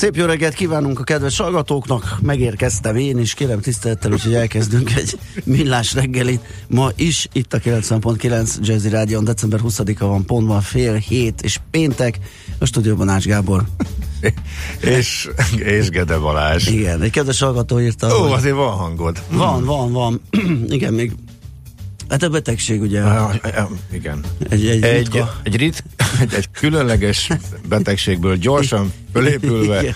Szép jó reggelt kívánunk a kedves hallgatóknak, megérkeztem én is, kérem tisztelettel, úgyhogy elkezdünk egy millás reggelit. Ma is itt a 90.9 Jazzy Rádion, december 20-a van pontban, fél hét és péntek, a stúdióban Ács Gábor. és, és Gede Balázs. Igen, egy kedves hallgató írta. Ó, hogy- azért van hangod. Van, van, van. Igen, még Hát a betegség ugye Ah, Igen. egy, egy, Egy, ritka- egy, rit, egy, egy különleges betegségből gyorsan fölépülve. Igen.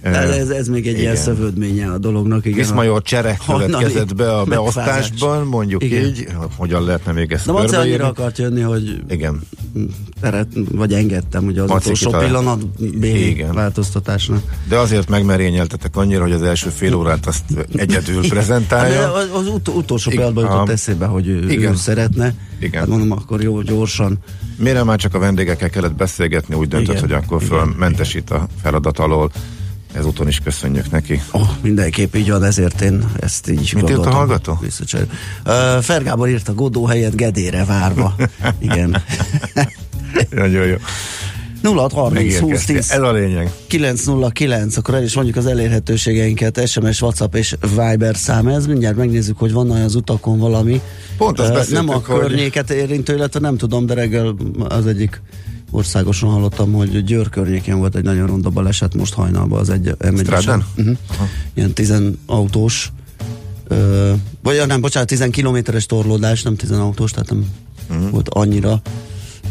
Ez, ez, ez még egy ilyen szövődménye a dolognak. Igen. Viszmajor csere Hajnali következett be a beosztásban, mondjuk Igen. így, hogyan lehetne még ezt De Maci annyira akart jönni, hogy Igen. teret, vagy engedtem ugye az Maci utolsó kitalál- pillanat Igen. változtatásnak. De azért megmerényeltetek annyira, hogy az első fél órát azt egyedül Hát, de prezentálja. az, az ut- utolsó pillanatban jutott eszébe, hogy ő, Igen. ő szeretne. Igen. Hát mondom, akkor jó, gyorsan. Mire már csak a vendégekkel kellett beszélgetni, úgy döntött, Igen. hogy akkor fölmentesít a feladat alól. Ezúton is köszönjük neki. Oh, mindenképp így van, ezért én ezt így Mit írt a gondoltam. hallgató? Visszacserélni. Uh, Fergábor írt a Godó helyett Gedére várva. Igen. Nagyon jó. 0630 20 Megérkeztél. 10 Ez a lényeg. 909, akkor el is mondjuk az elérhetőségeinket, SMS, WhatsApp és Viber szám ez. Mindjárt megnézzük, hogy van az utakon valami. Pont azt beszéltük, Nem a hogy- környéket érintő, illetve nem tudom, de reggel az egyik országosan hallottam, hogy Győr környékén volt egy nagyon ronda baleset most hajnalban az egy m Strádán? uh-huh. Ilyen 10 autós ö, vagy nem, bocsánat, 10 kilométeres torlódás, nem 10 autós, tehát nem uh-huh. volt annyira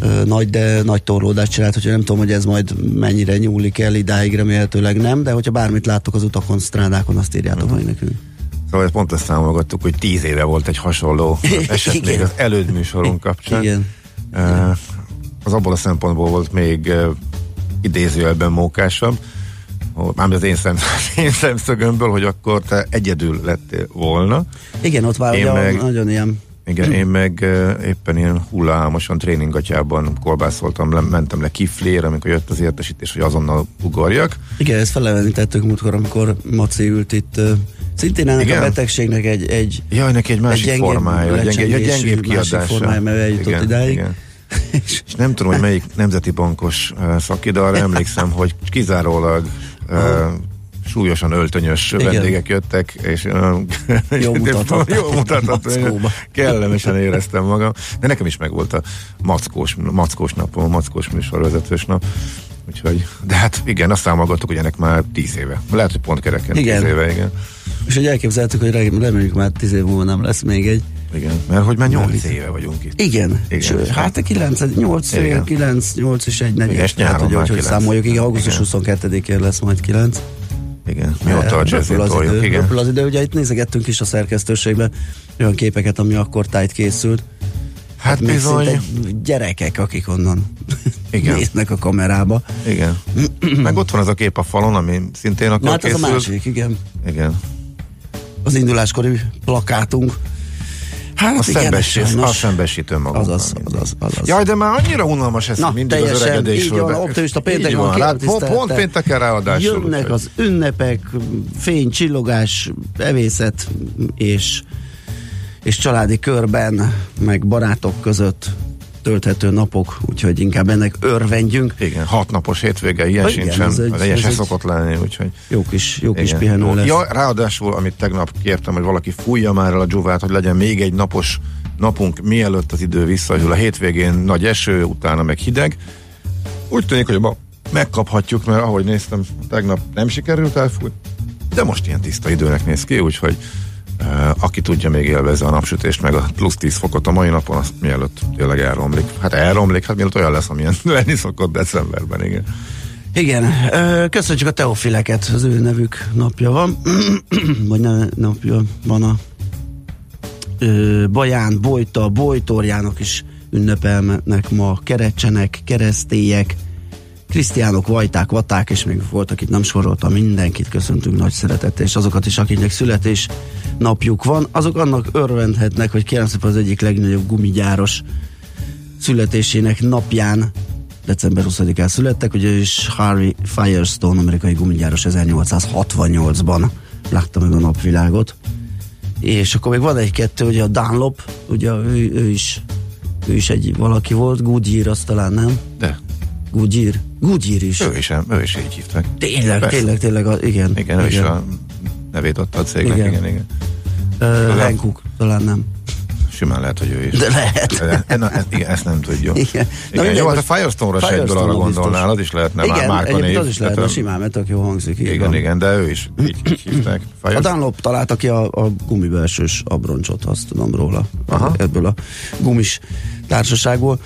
ö, nagy, de nagy torlódást csinált, hogy nem tudom, hogy ez majd mennyire nyúlik el idáig, remélhetőleg nem, de hogyha bármit láttok az utakon, strádákon, azt írjátok uh-huh. meg nekünk. Szóval pont ezt számolgattuk, hogy tíz éve volt egy hasonló eset még az előd műsorunk kapcsán. Igen. Eh, Az abból a szempontból volt még idézőjelben mókásabb, mármint az én, szem, én szemszögömből, hogy akkor te egyedül lettél volna. Igen, ott már meg- nagyon ilyen Igen, én meg éppen ilyen hullámosan tréningatjában kolbászoltam, le, mentem le kiflér, amikor jött az értesítés, hogy azonnal ugorjak. Igen, ezt felevenítettük múltkor, amikor Maci ült itt. Szintén ennek Igen? a betegségnek egy, egy Jaj, neki egy másik gyengébb formája, egy egy gyengébb másik kiadása. formája, mert eljutott idáig. Igen. És nem tudom, hogy melyik nemzeti bankos szaki, de arra emlékszem, hogy kizárólag uh, súlyosan öltönyös Igen. vendégek jöttek, és uh, Jó mutatott. jó Mackóba. kellemesen éreztem magam, de nekem is megvolt a mackós, mackós napom, a mackós műsorvezetős nap. Úgyhogy, de hát igen, azt számolgattuk, hogy ennek már tíz éve. Lehet, hogy pont kereken Igen. tíz éve, igen. És hogy elképzeltük, hogy rem- reméljük már tíz év múlva nem lesz még egy. Igen, mert hogy már nyolc éve vagyunk itt. Igen, Igen, Ső, és hát a 9, 8, Igen. 9, 8 és 1 4. Igen, és hát, nyáron hogy, hogy, hogy 9. számoljuk, igen, augusztus Igen. 22-én lesz majd 9. Igen, mióta a Röpül az toljuk, idő, igen. az idő, ugye itt nézegettünk is a szerkesztőségben olyan képeket, ami akkor tájt készült. Hát még bizony. gyerekek, akik onnan Igen. néznek a kamerába. Igen. Meg ott van az a kép a falon, ami szintén akkor Na hát ez a készült. másik, igen. Igen. Az induláskori plakátunk. Hát A igen, szembesít, sajnos. a szembesítő maga. Azaz, azaz, azaz. Jaj, de már annyira unalmas ez Na, mindig az teljesen, így öregedésről. van, be- optimista péntek Így van, van, pont, pont pénteken ráadásul. Jönnek az ünnepek, fény, csillogás, evészet és, és családi körben, meg barátok között tölthető napok, úgyhogy inkább ennek örvendjünk. Igen, hat napos hétvége, ilyen Igen, sincsen, ez egy- ilyen se egy- szokott lenni, úgyhogy Jó kis, jó kis igen. pihenő lesz. Ja, ráadásul, amit tegnap kértem, hogy valaki fújja már el a dzsuvát, hogy legyen még egy napos napunk, mielőtt az idő visszajön. A hétvégén nagy eső, utána meg hideg. Úgy tűnik, hogy ma megkaphatjuk, mert ahogy néztem, tegnap nem sikerült elfújni, de most ilyen tiszta időnek néz ki, úgyhogy aki tudja még élvezze a napsütést, meg a plusz 10 fokot a mai napon, azt mielőtt tényleg elromlik. Hát elromlik, hát mielőtt olyan lesz, amilyen lenni szokott decemberben, igen. Igen, köszönjük a teofileket, az ő nevük napja van, vagy ne, napja van a ö, Baján, Bojta, Bojtorjának is ünnepelnek ma, kerecsenek, keresztélyek, krisztiánok, vajták, vaták, és még voltak itt nem soroltam, mindenkit köszöntünk nagy szeretettel, és azokat is, akiknek születés napjuk van, azok annak örvendhetnek, hogy kérem szépen az egyik legnagyobb gumigyáros születésének napján december 20-án születtek, ugye is Harvey Firestone, amerikai gumigyáros 1868-ban látta meg a napvilágot. És akkor még van egy-kettő, ugye a Dunlop, ugye ő, ő is ő is egy valaki volt, Goodyear azt talán nem? De Goodyear? Goodyear is. ő is, ő is így hívták. Tényleg, Persze. tényleg, tényleg, a, igen. Igen, ő is a nevét adta a cégnek, Igen. igen, igen. Uh, Hankook, talán nem. Simán lehet, hogy ő is. De lehet. De, na, igen, ezt nem tudjuk. Igen. Igen. Na igen. Jó, hát a Firestone-ra se arra biztos. gondolnál, az is lehetne már igen, márka egyébként név. az is lehetne Tehát, simán, mert tök jó hangzik. Igen, van. igen, de ő is így, így hívták. A. Dunlop találta ki a, a gumibelsős abroncsot, azt tudom róla. Aha. Ebből a gumis társaságból.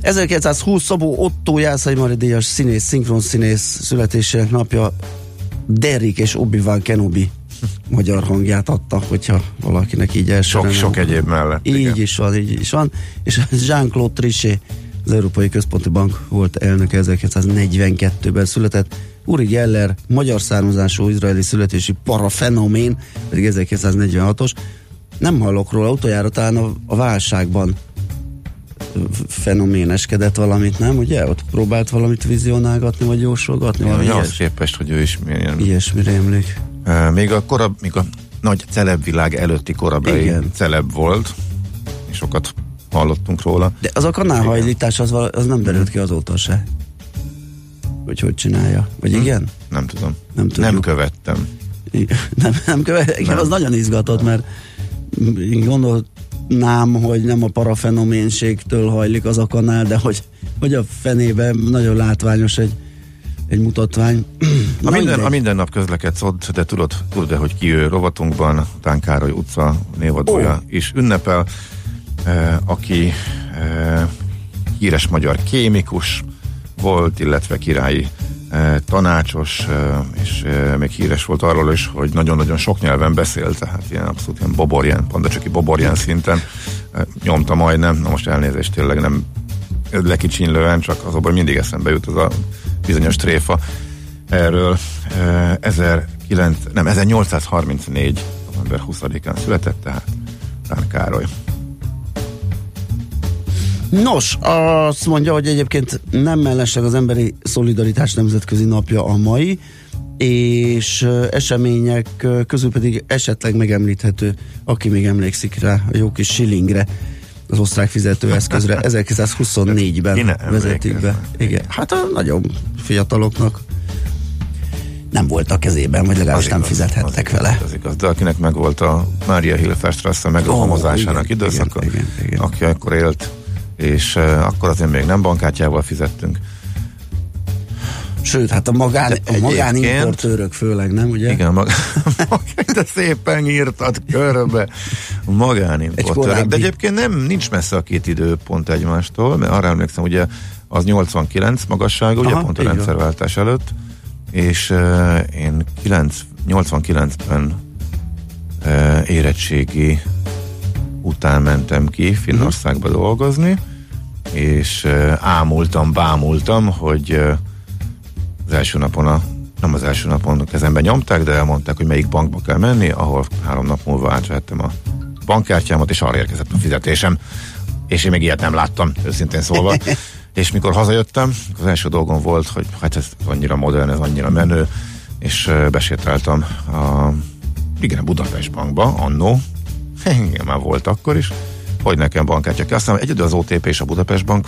1920 Szabó Otto Jászai Mari díjas színész, szinkron színész születésének napja Derrick és Obi-Wan Kenobi magyar hangját adta, hogyha valakinek így első Sok, sok egyéb mellett. Így igen. is van, így is van. És Jean-Claude Trichet, az Európai Központi Bank volt elnöke 1942-ben született. Uri Geller, magyar származású izraeli születési parafenomén, pedig 1946-os. Nem hallok róla, utoljára talán a, a válságban fenoméneskedett valamit, nem? Ugye? Ott próbált valamit vizionálgatni, vagy jósolgatni, Igen, valami ilyes, képest, hogy ő is milyen, ilyesmire emlék. Uh, még a korab, még a nagy celebvilág előtti korabeli Igen. celeb volt, és sokat hallottunk róla. De az a kanálhajlítás az, vala- az nem derült ki azóta se. Hogy hogy csinálja. Vagy igen? Nem tudom. Nem tudjuk. nem követtem. Nem, nem követ, engem Nem. az nagyon izgatott, mert én gondolnám, hogy nem a parafenoménségtől hajlik az a kanál, de hogy, hogy a fenében nagyon látványos egy, egy mutatvány. A minden, a minden nap közlekedsz ott, de tudod, tudod hogy ki ő rovatunkban, Tán Károly utca névadója Ó. is ünnepel, eh, aki eh, híres magyar kémikus volt, illetve királyi tanácsos, és még híres volt arról is, hogy nagyon-nagyon sok nyelven beszélt, tehát ilyen abszolút ilyen boborján, pandacsaki boborján szinten nyomta majdnem, na most elnézést tényleg nem lekicsinlően, csak azonban mindig eszembe jut az a bizonyos tréfa erről. eh, 19, nem, 1834. november 20-án született, tehát Tán Károly. Nos, azt mondja, hogy egyébként nem mellesleg az emberi szolidaritás nemzetközi napja a mai, és események közül pedig esetleg megemlíthető, aki még emlékszik rá, a jó kis shillingre, az osztrák fizetőeszközre 1924-ben Ki ne vezetik be. Igen. Hát a nagyon fiataloknak nem volt a kezében, vagy legalábbis Az nem igaz, fizethettek az vele. Az igaz, de akinek meg volt a Mária Hilferstrasse megrohamozásának igen, időszaka, igen, igen, igen. aki akkor élt, és akkor azért még nem bankkártyával fizettünk. Sőt, hát a, magán, a magánimportőrök főleg, nem ugye? Igen, mag- de szépen írtad körbe. Egy Magánimportőrök. korábbi- De egyébként nem, nincs messze a két időpont egymástól, mert arra emlékszem, ugye az 89 magasság, ugye Aha, pont a így van. rendszerváltás előtt, és uh, én 9, 89-ben uh, érettségi után mentem ki Finnországba Mhm. dolgozni, és ámultam, bámultam, hogy az első napon a nem az első napon kezembe nyomták, de elmondták, hogy melyik bankba kell menni, ahol három nap múlva átvettem a bankkártyámat, és arra érkezett a fizetésem. És én még ilyet nem láttam, őszintén szólva. és mikor hazajöttem, az első dolgom volt, hogy hát ez annyira modern, ez annyira menő, és besétáltam a igen, a Budapest bankba, annó, igen, már volt akkor is, hogy nekem bankkártya kell. Aztán egyedül az OTP és a Budapest Bank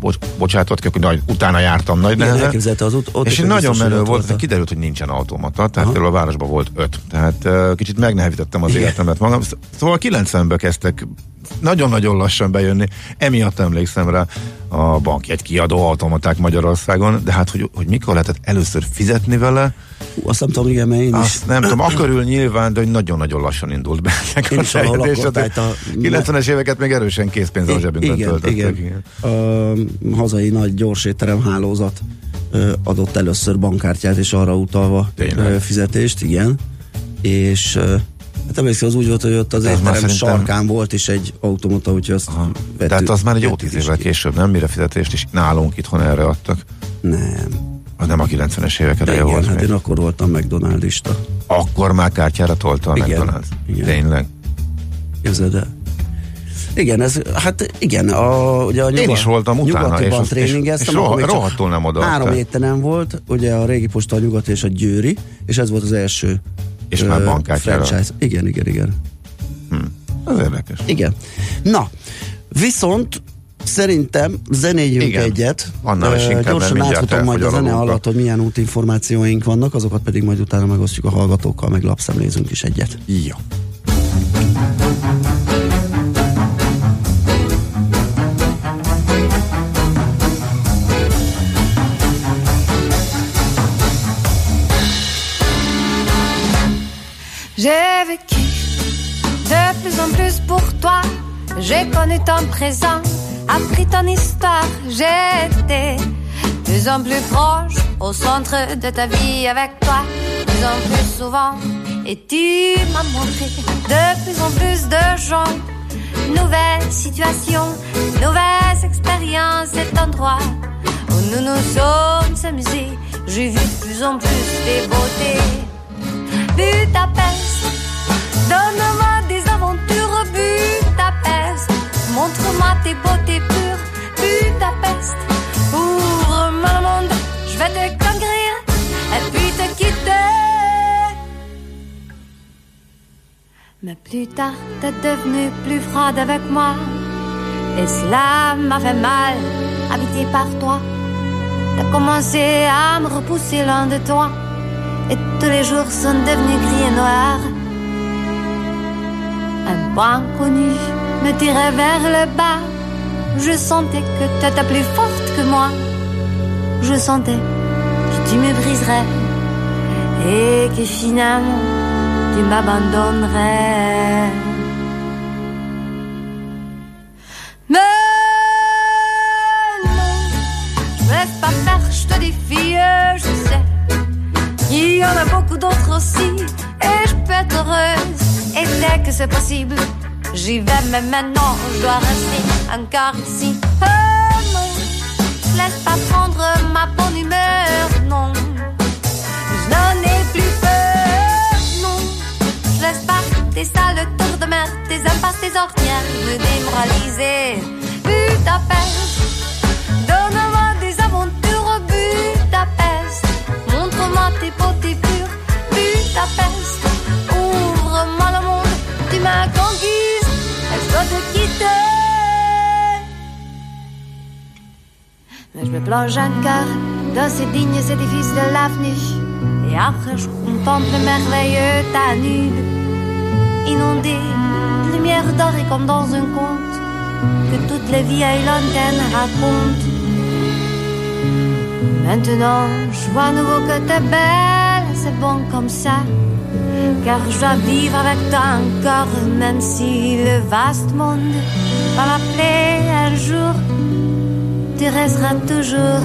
bocs, bocsátott ki, hogy nagy, utána jártam nagy nehezen. az út. ott És egy nagyon menő volt, de kiderült, hogy nincsen automata, tehát Aha. például a városban volt öt. Tehát uh, kicsit megnehezítettem az Igen. életemet magam. Szóval 90-ben kezdtek nagyon-nagyon lassan bejönni. Emiatt emlékszem rá a bankjegy kiadó automaták Magyarországon, de hát hogy, hogy mikor lehetett először fizetni vele, Hú, azt nem tudom, igen, mert én is. azt nem tudom, akkörül nyilván, de nagyon-nagyon lassan indult be Én is sejtések. akkor tájt a- 90-es éveket még erősen készpénzzel a zsebünkben igen, töltöttek. igen. A hazai nagy gyorsétterem hálózat adott először bankkártyát, és arra utalva Tényleg? fizetést, igen. És hát emlékszem, az úgy volt, hogy ott az De már étterem szerintem- sarkán volt is egy automata, úgyhogy azt Aha. vettük- Tehát az már egy jó tíz évvel később, nem? Mire fizetést is nálunk itthon erre adtak. Nem. Az nem a 90-es évek De eleje volt hát még. én akkor voltam McDonaldista. Akkor már kártyára tolta a Igen, McDonald's. igen. Tényleg. Képzeld el. Igen, ez, hát igen, a, ugye a Én is voltam utána, és az- és- és roha- rohadtul nem odaadták. Három étterem volt, ugye a régi posta, a nyugati és a győri, és ez volt az első És már bankkártyára. franchise. Igen, igen, igen. Ez érdekes. Igen. Na, viszont szerintem zenéljünk Igen. egyet. Annál is inkább, Gyorsan átfutom majd a zene alatt, hogy milyen útinformációink vannak, azokat pedig majd utána megosztjuk a hallgatókkal, meg lapszemlézünk is egyet. Jó. J'ai vécu de plus en plus pour toi. J'ai connu ton présent, appris ton histoire. J'étais de plus en plus proche au centre de ta vie avec toi. Plus en plus souvent. Et tu m'as montré de plus en plus de gens. Nouvelles situations, nouvelles expériences, cet endroit où nous nous sommes amusés. J'ai vu de plus en plus tes beautés. Budapest, donne-moi des aventures, Budapest. Montre-moi tes beautés pures, Budapest. Ouvre-moi le monde, je vais te conquérir et puis te quitter. Mais plus tard, t'es devenue plus froide avec moi. Et cela m'a fait mal, habité par toi. T'as commencé à me repousser loin de toi. Et tous les jours sont devenus gris et noirs. Un point connu me tirait vers le bas. Je sentais que t'étais plus forte que moi. Je sentais que tu me briserais et que finalement tu m'abandonnerais. Mais non, je laisse pas faire, je te défie, je sais. Il y en a beaucoup d'autres aussi, et je peux être heureuse. Et dès que c'est possible, j'y vais, mais maintenant je dois rester encore ici. Oh non, laisse pas prendre ma bonne humeur, non. Je n'en ai plus peur, non. Je laisse pas tes sales tours de mer, tes impasses, tes ornières me démoraliser. Budapest, Tes beautés pures, Budapest. Ouvre-moi le monde, tu m'as conquise, et je dois te quitter. Mais je me plonge encore dans ces dignes édifices de l'avenue. Et après, je contemple le merveilleux Danube, inondé de lumière dorée comme dans un conte que toutes les vieilles lanternes racontent. Maintenant, je vois à nouveau que t'es belle, c'est bon comme ça. Car je dois vivre avec toi encore, même si le vaste monde va m'appeler un jour. Tu resteras toujours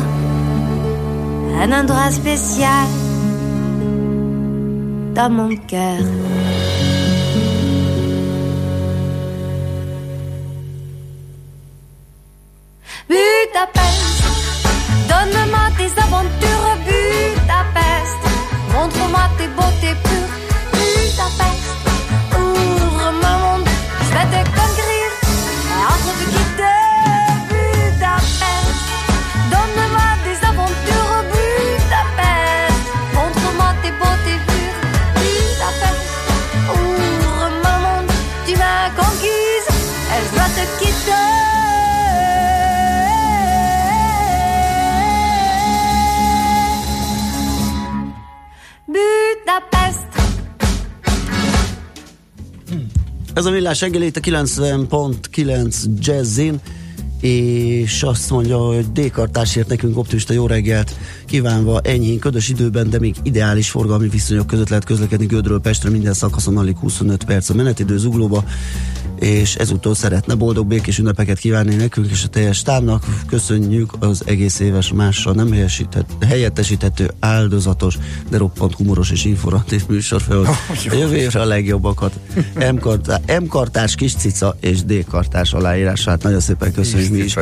un endroit spécial dans mon cœur. Villás reggeli a 90.9 Jazzin, és azt mondja, hogy D-kartás nekünk optimista jó reggelt, kívánva enyhén ködös időben, de még ideális forgalmi viszonyok között lehet közlekedni Gödről Pestre minden szakaszon alig 25 perc a menetidő zuglóba, és ezúttal szeretne boldog békés ünnepeket kívánni nekünk és a teljes tábnak. Köszönjük az egész éves mással nem helyettesíthető áldozatos, de roppant humoros és informatív műsor fel. Oh, a jövő évre a legjobbakat. M-kartás, kis cica és D-kartás aláírását. Nagyon szépen köszönjük mi is.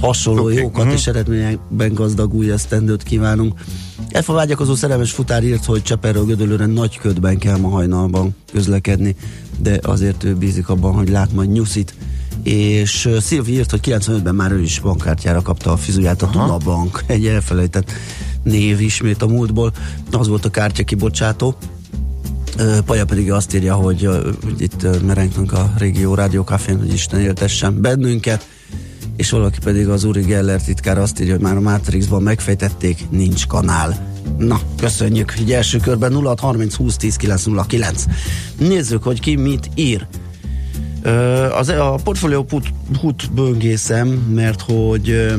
Hasonló jókat Mhm. és eredményekben gazdag új esztendőt kívánunk. Elfa vágyakozó szerelmes futár írt, hogy Cseperről Gödöllőre nagy ködben kell ma hajnalban közlekedni, de azért ő bízik abban, hogy lát majd nyuszit. És Szilvi írt, hogy 95-ben már ő is bankkártyára kapta a fizuját, a Duna Bank, egy elfelejtett név ismét a múltból. Az volt a kártya kibocsátó. Paja pedig azt írja, hogy, hogy itt merengtünk a régió rádiókafén, hogy Isten éltessen bennünket, és valaki pedig az Uri Geller titkár azt írja, hogy már a Matrixban megfejtették, nincs kanál. Na, köszönjük. Így első körben 06 30 20 10 909. Nézzük, hogy ki mit ír. Ö, Az, a portfólió put, hut böngészem, mert hogy ö,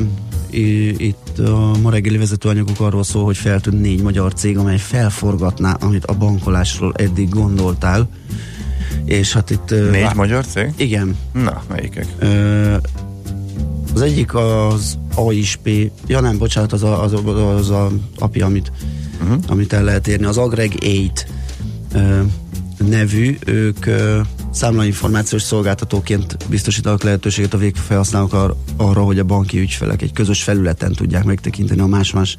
itt a ma reggeli vezetőanyagok arról szól, hogy feltűnt négy magyar cég, amely felforgatná, amit a bankolásról eddig gondoltál. És hát itt... Négy vá- magyar cég? Igen. Na, melyikek? Ö, az egyik az AISP, ja nem, bocsánat, az a, az, a, az a API, amit, uh-huh. amit el lehet érni, az Agreg 8 ö, nevű, ők ö, számlainformációs szolgáltatóként biztosítanak lehetőséget a végfelhasználók ar- arra, hogy a banki ügyfelek egy közös felületen tudják megtekinteni a más-más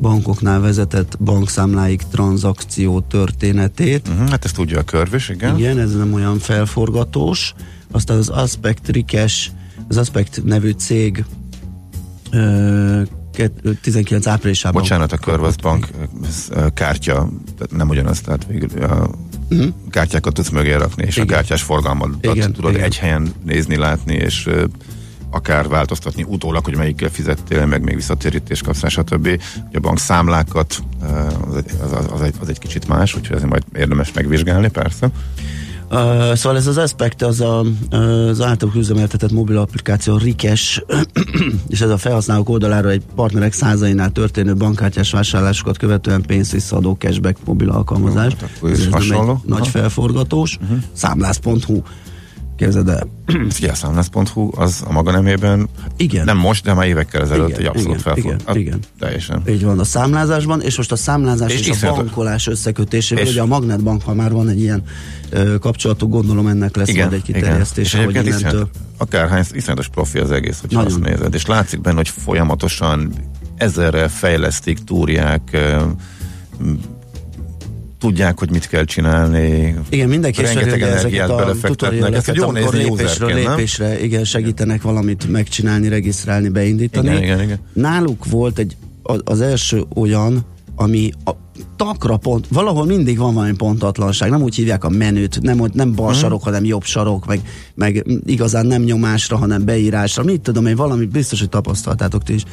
bankoknál vezetett bankszámláik tranzakció történetét. Uh-huh, hát ezt tudja a körvös, igen. Igen, ez nem olyan felforgatós. Aztán az Aspect Rikes, az Aspect nevű cég ö, ket- 19 áprilisában. Bocsánat, a Körvasz Bank kártya, nem ugyanaz, tehát végül a kártyákat tudsz mögé rakni, és. Igen. a kártyás forgalmat Igen, tudod igen. egy helyen nézni, látni, és akár változtatni utólag, hogy melyikkel fizettél, meg még visszatérítést kapsz, stb. A bank számlákat ö, az egy, az, az, az, egy, az egy kicsit más, úgyhogy ezért majd érdemes megvizsgálni, persze. Uh, szóval ez az Aspect, az a, az általuk üzemeltetett mobil applikáció Rikes, és ez a felhasználók oldalára egy partnerek százainál történő bankkártyás vásárlásokat követően pénzt visszaadó cashback mobil alkalmazás. Jó, hát ez hasonló. nagy felforgatós. Uh-huh. Számlász.hu Képzeld el. Ugye a számlász.hu az a maga nemében, hát Igen. nem most, de már évekkel ezelőtt Igen, egy abszolút igen, igen, igen. Teljesen. Így van a számlázásban, és most a számlázás És és, a bankolás összekötésével, és- ugye a Magnetbankkal már van egy ilyen ö, kapcsolatuk, gondolom ennek lesz igen, majd egy kiterjesztés, És hogy innentől. iszonyat, akárhány iszonyatos profi az egész, hogy azt nézed. És látszik benne, hogy folyamatosan ezerrel fejlesztik, túrják, ö, tudják, hogy mit kell csinálni. Igen, mindenki Rengeteg energiát a belefektetnek. Ez tutorialokat, jó nézni lépésről nem? lépésre igen, segítenek valamit megcsinálni, regisztrálni, beindítani. Igen, igen, igen. Náluk volt egy, az első olyan, ami a takra pont, valahol mindig van valami pontatlanság, nem úgy hívják a menüt, nem, nem bal sarok, hanem jobb sarok, meg, meg igazán nem nyomásra, hanem beírásra, mit tudom én, valami biztos, hogy tapasztaltátok ti is.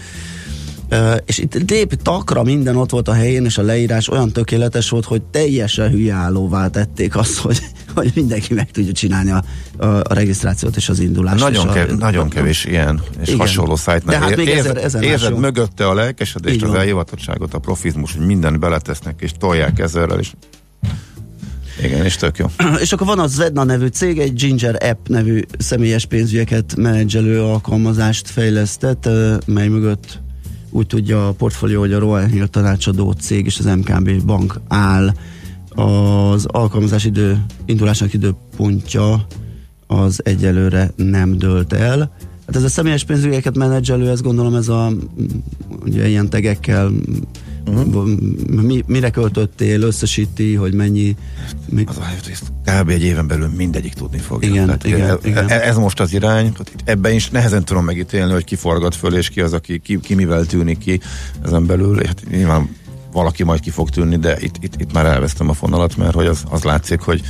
És itt lép takra minden ott volt a helyén, és a leírás olyan tökéletes volt, hogy teljesen hülyállóvá tették azt, hogy, hogy mindenki meg tudja csinálni a, a, a regisztrációt és az indulást. Nagyon, és a, kev, nagyon kevés ilyen és Igen. hasonló szájtnál. De hát még érzed, ezer- más érzed jó. mögötte a lelkesedést, Így az van. elhivatottságot, a profizmus, hogy mindent beletesznek, és tolják ezerrel, és igen, és tök jó. És akkor van a Zedna nevű cég, egy Ginger App nevű személyes pénzügyeket menedzselő alkalmazást fejlesztett, mely mögött úgy tudja a portfólió, hogy a Royal Hill tanácsadó cég és az MKB bank áll. Az alkalmazás idő, indulásának időpontja az egyelőre nem dőlt el. Hát ez a személyes pénzügyeket menedzselő, ez gondolom ez a ugye ilyen tegekkel uh-huh. mi, mire költöttél, összesíti, hogy mennyi mi, Az a kb. egy éven belül mindegyik tudni fogja. Igen, Tehát igen, e- igen. e- Ez most az irány, itt ebben is nehezen tudom megítélni, hogy ki forgat föl, és ki az, aki ki, ki mivel tűnik ki ezen belül. Hát nyilván valaki majd ki fog tűnni, de itt, itt, itt már elvesztem a fonalat, mert hogy az, az látszik, hogy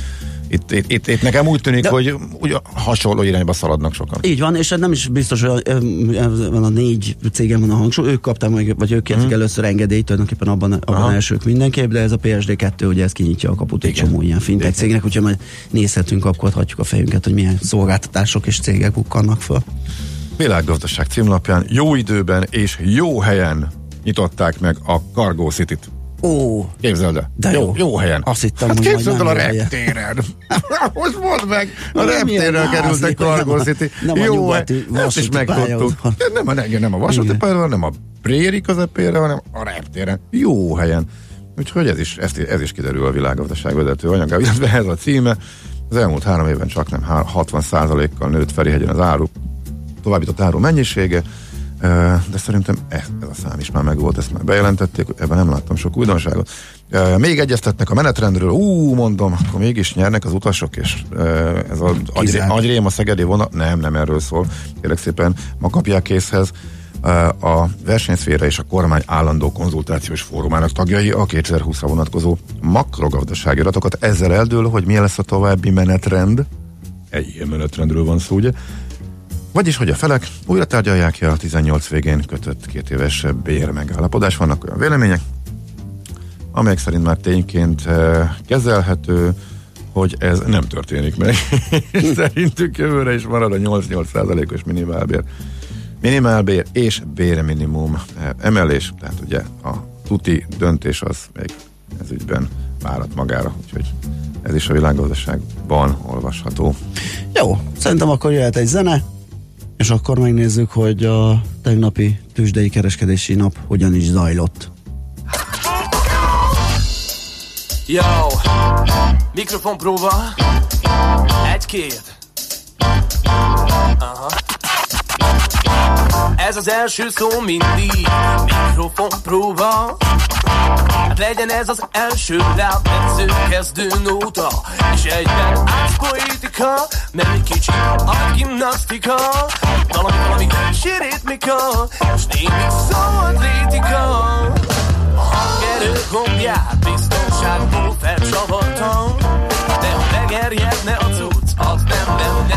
Itt, itt, itt, itt nekem úgy tűnik, De- hogy úgy hasonló irányba szaladnak sokan. Így van, és nem is biztos, hogy ö, van a négy cégem van a hangsúly, ők kapták meg, vagy ők kértek először engedélyt, tulajdonképpen abban, abban. Aha. elsők mindenképp, de ez a PSD2, ugye ez kinyitja a kaput egy csomó ilyen fintech cégnek, úgyhogy majd nézhetünk, kapkodhatjuk a fejünket, hogy milyen szolgáltatások és cégek bukkannak föl. Világgazdaság címlapján jó időben és jó helyen nyitották meg a Cargo City-t. Ó, Képzeld el. De jó, jó. jó helyen. Azt hittem, hát képzeld el a nem reptéren. Most mondd meg, a Nem reptéren ilyen került házi, egy Cargo nem a- City. nem a jó, nyugati ezt is megtudtuk. Nem a, igen, nem a vasúti pályaudvar, nem a préri közepére, hanem a reptéren. Jó helyen. Úgyhogy ez is, ez, ez is kiderül a világgazdaság vezető anyagában, illetve ez a címe. Az elmúlt három évben csak nem 60%-kal nőtt Ferihegyen az áru, továbbított áru mennyisége, de szerintem ez, ez a szám is már megvolt, ezt már bejelentették, ebben nem láttam sok újdonságot. Még egyeztetnek a menetrendről, ú, mondom, akkor mégis nyernek az utasok, és ez az agyré, agyrém a szegedi vonat, nem, nem erről szól, kérlek szépen, ma kapják készhez a versenyszféra és a kormány állandó konzultációs fórumának tagjai a 2020-ra vonatkozó makrogazdasági adatokat. Ezzel eldől, hogy milyen lesz a további menetrend. Egy ilyen menetrendről van szó, ugye? Vagyis, hogy a felek újra tárgyalják ki a 18 végén kötött két éves bér megállapodás. Vannak olyan vélemények, amelyek szerint már tényként eh, kezelhető, hogy ez nem történik meg. Szerintük jövőre is marad a 8-8 os minimálbér. Minimálbér és bérminimum eh, emelés, tehát ugye a tuti döntés az még ez ügyben várat magára, úgyhogy ez is a világgazdaságban olvasható. Jó, szerintem akkor jöhet egy zene, és akkor megnézzük, hogy a tegnapi tőzsdei kereskedési nap hogyan is zajlott. Yo, mikrofon próba. Egy-két. Aha. Ez az első szó mindig. Mikrofon próba. Hát legyen ez az első lábmetsző kezdő nóta. És egyben átpoétika, mert egy kicsit gimnasztika. Valami, valami sérétmika, és némi szóatlétika. A hangerő gombját biztonságból felcsavartam De ha megerjedne a cucc, az nem, nem,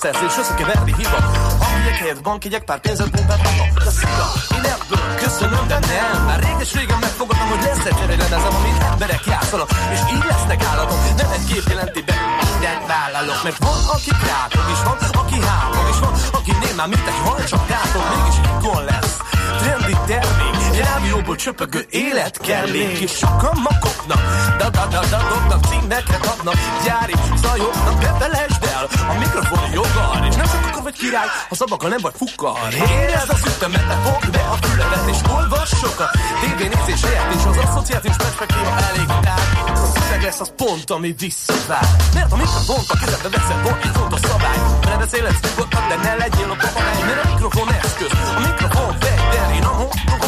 pénzszerzés, és zeneszerzés, összekeverni hiba. Hangják helyett bankjegyek, pár pénzet pumpát haza De szia, én ebből köszönöm, de nem. Már réges régen megfogadtam, hogy lesz egy cserélemezem Amit emberek játszanak, és így lesznek állatok. Nem egy kép jelenti be, mindent vállalok Mert van, aki krátog, és van, aki hámog És van, aki némán, mint egy hal, csak tátog Mégis ikon lesz, trendi termék Rádió autóból csöpögő élet kellék És sokan makoknak, da-da-da-da-dobnak Címeket adnak, gyári zajoknak De el, a mikrofon jogar És nem csak akkor vagy király, ha szabaka nem vagy fukkar Érezd az ütemet, ne fogd be a füledet És olvass sokat, tévénézés helyett És az asszociációs perspektíva elég tág Az a szöveg lesz az pont, ami visszavár Mert a mikrofont a kezedbe veszed, van egy fontos szabály. Ne beszélhetsz nyugodtan, de ne legyél a papagány Mert a mikrofon eszköz, a mikrofon fegyver Én a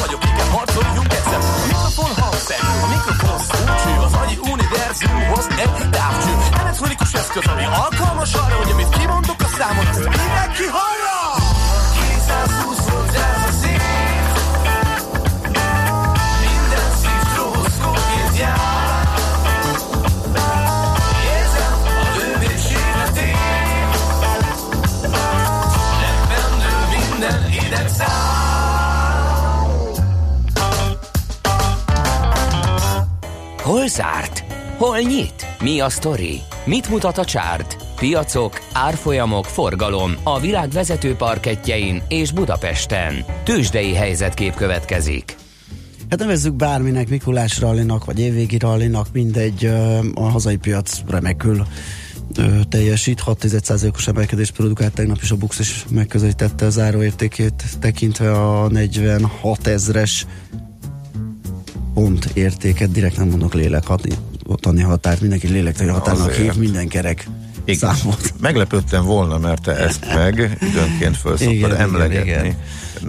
vagyok, igen, harcoljunk nyit? Mi a sztori? Mit mutat a csárt? Piacok, árfolyamok, forgalom a világ vezető parketjein és Budapesten. Tősdei helyzetkép következik. Hát nevezzük bárminek, Mikulás rallinak, vagy évvégi rallinak, mindegy, a hazai piac remekül teljesít, 6,1%-os emelkedést produkált tegnap is a Bux is megközelítette a záróértékét, tekintve a 46 ezres pont értéket, direkt nem mondok lélektani határt, mindenki lélektani határnak Azért. hív minden kerek Igen. számot. Meglepődtem volna, mert te ezt meg időnként föl Igen, szoktad igen, emlegetni. igen.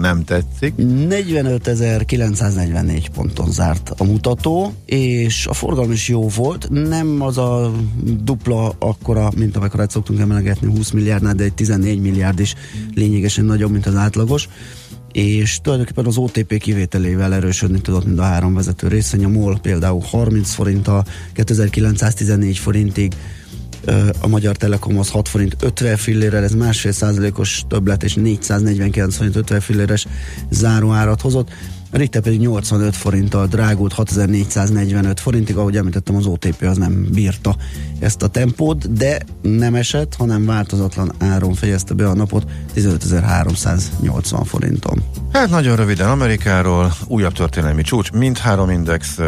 Nem tetszik. 45.944 ponton zárt a mutató, és a forgalom is jó volt, nem az a dupla akkora, mint amekkorát szoktunk emelegetni 20 milliárdnál, de egy 14 milliárd is lényegesen nagyobb, mint az átlagos és tulajdonképpen az OTP kivételével erősödni tudott mind a három vezető részvény. A MOL például 30 forint a 2914 forintig, a Magyar Telekom az 6 forint 50 fillérrel, ez másfél százalékos többlet, és 449 forint 50 filléres záróárat hozott. Richter pedig 85 forinttal drágult 6445 forintig, ahogy említettem, az OTP az nem bírta ezt a tempót, de nem esett, hanem változatlan áron fejezte be a napot 15380 forinton. Hát nagyon röviden Amerikáról, újabb történelmi csúcs, mindhárom index,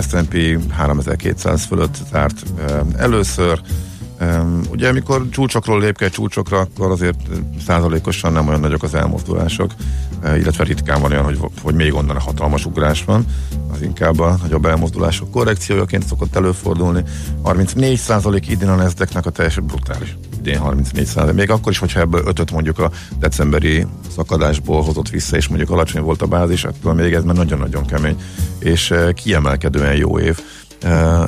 S&P 3200 fölött zárt először. Ugye amikor csúcsokról lép kell csúcsokra, akkor azért százalékosan nem olyan nagyok az elmozdulások, illetve ritkán van olyan, hogy, hogy még onnan a hatalmas ugrás van, az inkább a nagyobb elmozdulások korrekciójaként szokott előfordulni. 34 százalék idén a nasdaq a teljes brutális idén 34 százalék. Még akkor is, hogyha ebből ötöt mondjuk a decemberi szakadásból hozott vissza, és mondjuk alacsony volt a bázis, attól még ez már nagyon-nagyon kemény, és kiemelkedően jó év.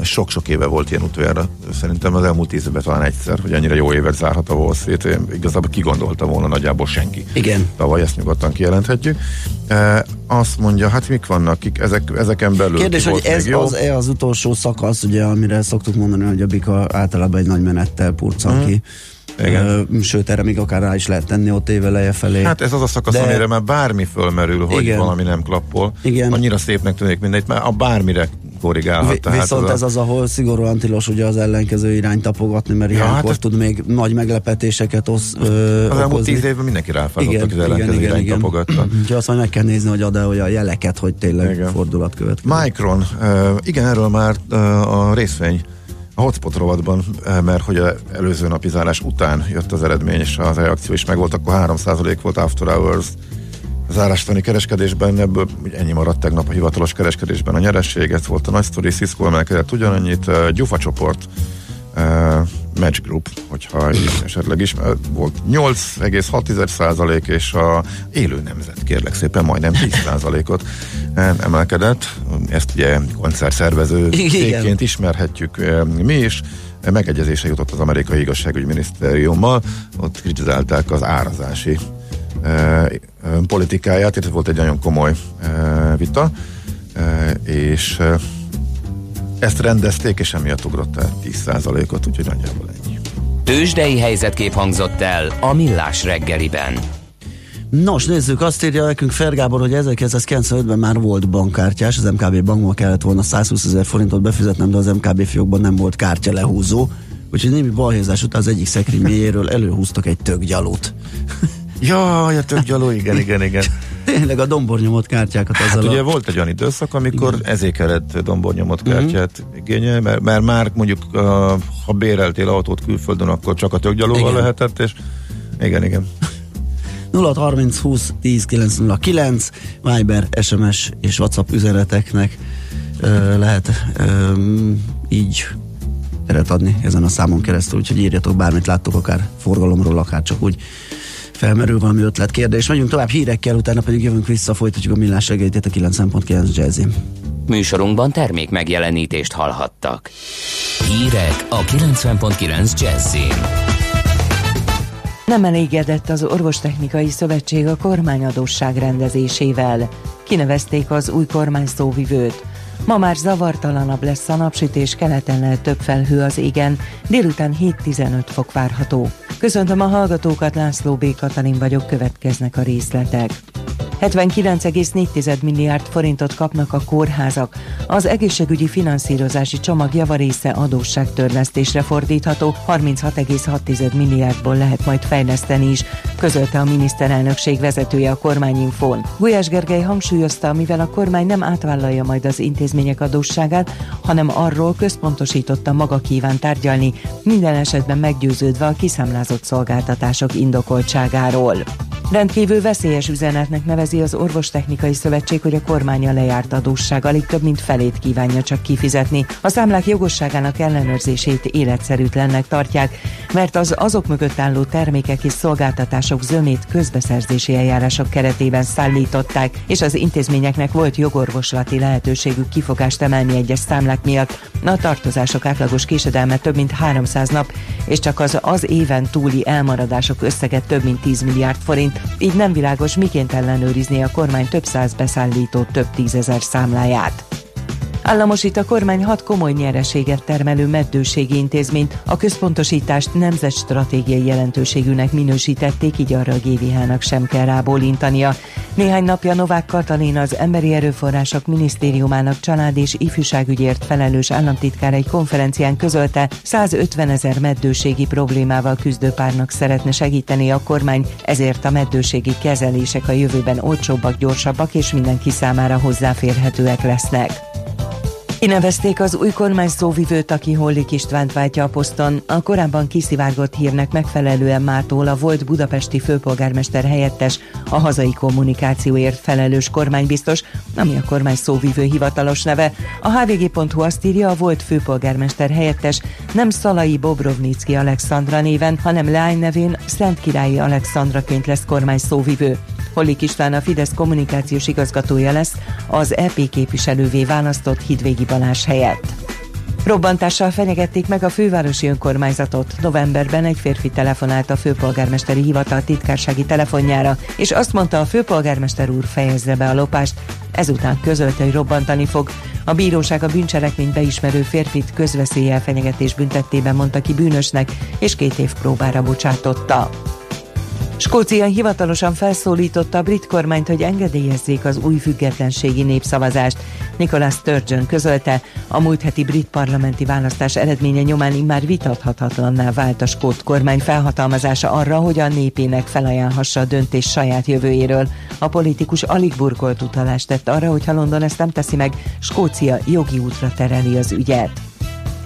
Sok-sok éve volt ilyen utoljára, szerintem az elmúlt tíz évben talán egyszer, hogy ennyire jó évet zárhat a Wall Street, Én igazából kigondolta volna nagyjából senki. Igen. Tavaly ezt nyugodtan kijelenthetjük. E, azt mondja, hát mik vannak, kik, ezek, ezeken belül Kérdés, hogy ez jó? az-e az utolsó szakasz, ugye, amire szoktuk mondani, hogy a bika általában egy nagy menettel purcan Mhm. ki. Igen. Sőt, erre még akár rá is lehet tenni ott éveleje felé. Hát ez az a szakasz, De- amire már bármi fölmerül, hogy Igen. valami nem klappol. Igen. Annyira szépnek tűnik mindegy, mert a bármire korrigálhat. Vi- viszont a- ez az, ahol szigorúan tilos ugye az ellenkező irányt tapogatni, mert Ja, ilyenkor hát tud még nagy meglepetéseket osz, ö, Az elmúlt tíz évben mindenki ráfázott, aki az ellenkező igen, irányt igen. tapogatta. Úgyhogy azt majd meg kell nézni, hogy ad-e olyan jeleket, hogy tényleg Igen. fordulat következik. Micron, igen, erről már a részvény a hotspot rovatban, mert hogy a előző napi zárás után jött az eredmény, és az reakció is megvolt, akkor 3% volt after hours zárástani kereskedésben, ebből ennyi maradt tegnap a hivatalos kereskedésben a nyereség, ez volt a nagy sztori, Cisco emelkedett ugyanannyit, uh, Gyufa csoport, uh, Match Group, hogyha esetleg is, volt 8,6 százalék, és a élő nemzet, kérlek szépen, majdnem 10 százalékot emelkedett. Ezt ugye koncertszervező cégként ismerhetjük mi is. Megegyezésre jutott az amerikai igazságügyi minisztériummal, ott kritizálták az árazási politikáját, itt volt egy nagyon komoly vita, és ezt rendezték, és emiatt ugrott el 10%-ot, úgyhogy nagyjából ennyi. Tősdei helyzetkép hangzott el a Millás reggeliben. Nos, nézzük, azt írja nekünk Fergábor, hogy 1995-ben már volt bankkártyás, az MKB bankban kellett volna 120 ezer forintot befizetnem, de az MKB fiókban nem volt kártya lehúzó, úgyhogy némi balhézás után az egyik szekrény mélyéről előhúztak egy tökgyalót. Jaj, a tök gyaló, igen, igen, igen. Tényleg a dombornyomott kártyákat Hát azzal ugye a... volt egy olyan időszak, amikor ezért kellett dombornyomott kártyát igényelni, mert, mert már mondjuk uh, ha béreltél autót külföldön, akkor csak a tökgyalóval Igen. lehetett, és igen, igen. 0630 20 10 909 Viber, SMS és WhatsApp üzeneteknek ö, lehet ö, így teret adni ezen a számon keresztül, úgyhogy írjatok bármit láttok, akár forgalomról, akár csak úgy felmerül valami ötlet, kérdés. Megyünk tovább hírekkel, utána pedig jövünk vissza, folytatjuk a millás segélyt a 9.9 Jazzy. Műsorunkban termék megjelenítést hallhattak. Hírek a 90.9 Jazzin. Nem elégedett az Orvostechnikai Szövetség a kormányadósság rendezésével. Kinevezték az új kormány szóvivőt. Ma már zavartalanabb lesz a napsütés, keleten lehet több felhő az égen, délután 7-15 fok várható. Köszöntöm a hallgatókat, László B. Katalin vagyok, következnek a részletek. 79,4 milliárd forintot kapnak a kórházak. Az egészségügyi finanszírozási csomag javarésze adósságtörlesztésre fordítható, 36,6 milliárdból lehet majd fejleszteni is, közölte a miniszterelnökség vezetője a kormányinfón. Gulyás Gergely hangsúlyozta, mivel a kormány nem átvállalja majd az intézmények adósságát, hanem arról központosította maga kíván tárgyalni, minden esetben meggyőződve a kiszámlázott szolgáltatások indokoltságáról. Rendkívül veszélyes üzenetnek nevezi az Orvostechnikai Szövetség, hogy a kormánya lejárt adósság alig több mint felét kívánja csak kifizetni. A számlák jogosságának ellenőrzését életszerűtlennek tartják, mert az azok mögött álló termékek és szolgáltatások zömét közbeszerzési eljárások keretében szállították, és az intézményeknek volt jogorvoslati lehetőségük kifogást emelni egyes számlák miatt. A tartozások átlagos késedelme több mint 300 nap, és csak az az éven túli elmaradások összege több mint 10 milliárd forint, így nem világos, miként ellenőrizni a kormány több száz beszállító több tízezer számláját. Államosít a kormány hat komoly nyereséget termelő meddőségi intézményt, a központosítást nemzetstratégiai jelentőségűnek minősítették, így arra a GVH-nak sem kell rábólintania. Néhány napja Novák Katalin az Emberi Erőforrások Minisztériumának család és ifjúságügyért felelős államtitkár egy konferencián közölte, 150 ezer meddőségi problémával küzdő párnak szeretne segíteni a kormány, ezért a meddőségi kezelések a jövőben olcsóbbak, gyorsabbak és mindenki számára hozzáférhetőek lesznek. Kinevezték az új kormány szóvivőt, aki Hollik Istvánt váltja a poszton. A korábban kiszivárgott hírnek megfelelően mától a volt budapesti főpolgármester helyettes, a hazai kommunikációért felelős kormánybiztos, ami a kormány szóvivő hivatalos neve. A hvg.hu azt írja, a volt főpolgármester helyettes nem Szalai Bobrovnicki Alexandra néven, hanem leány nevén Szent Királyi Alexandraként lesz kormány szóvivő. Hollik István a Fidesz kommunikációs igazgatója lesz, az EP képviselővé választott Hidvégi Balázs helyett. Robbantással fenyegették meg a fővárosi önkormányzatot. Novemberben egy férfi telefonált a főpolgármesteri hivatal titkársági telefonjára, és azt mondta a főpolgármester úr fejezze be a lopást, ezután közölte, hogy robbantani fog. A bíróság a bűncselekményt beismerő férfit közveszéllyel fenyegetés büntettében mondta ki bűnösnek, és két év próbára bocsátotta. Skócia hivatalosan felszólította a brit kormányt, hogy engedélyezzék az új függetlenségi népszavazást. Nicholas Sturgeon közölte, a múlt heti brit parlamenti választás eredménye nyomán immár vitathatatlanná vált a skót kormány felhatalmazása arra, hogy a népének felajánlhassa a döntés saját jövőjéről. A politikus alig burkolt utalást tett arra, hogy ha London ezt nem teszi meg, Skócia jogi útra tereli az ügyet.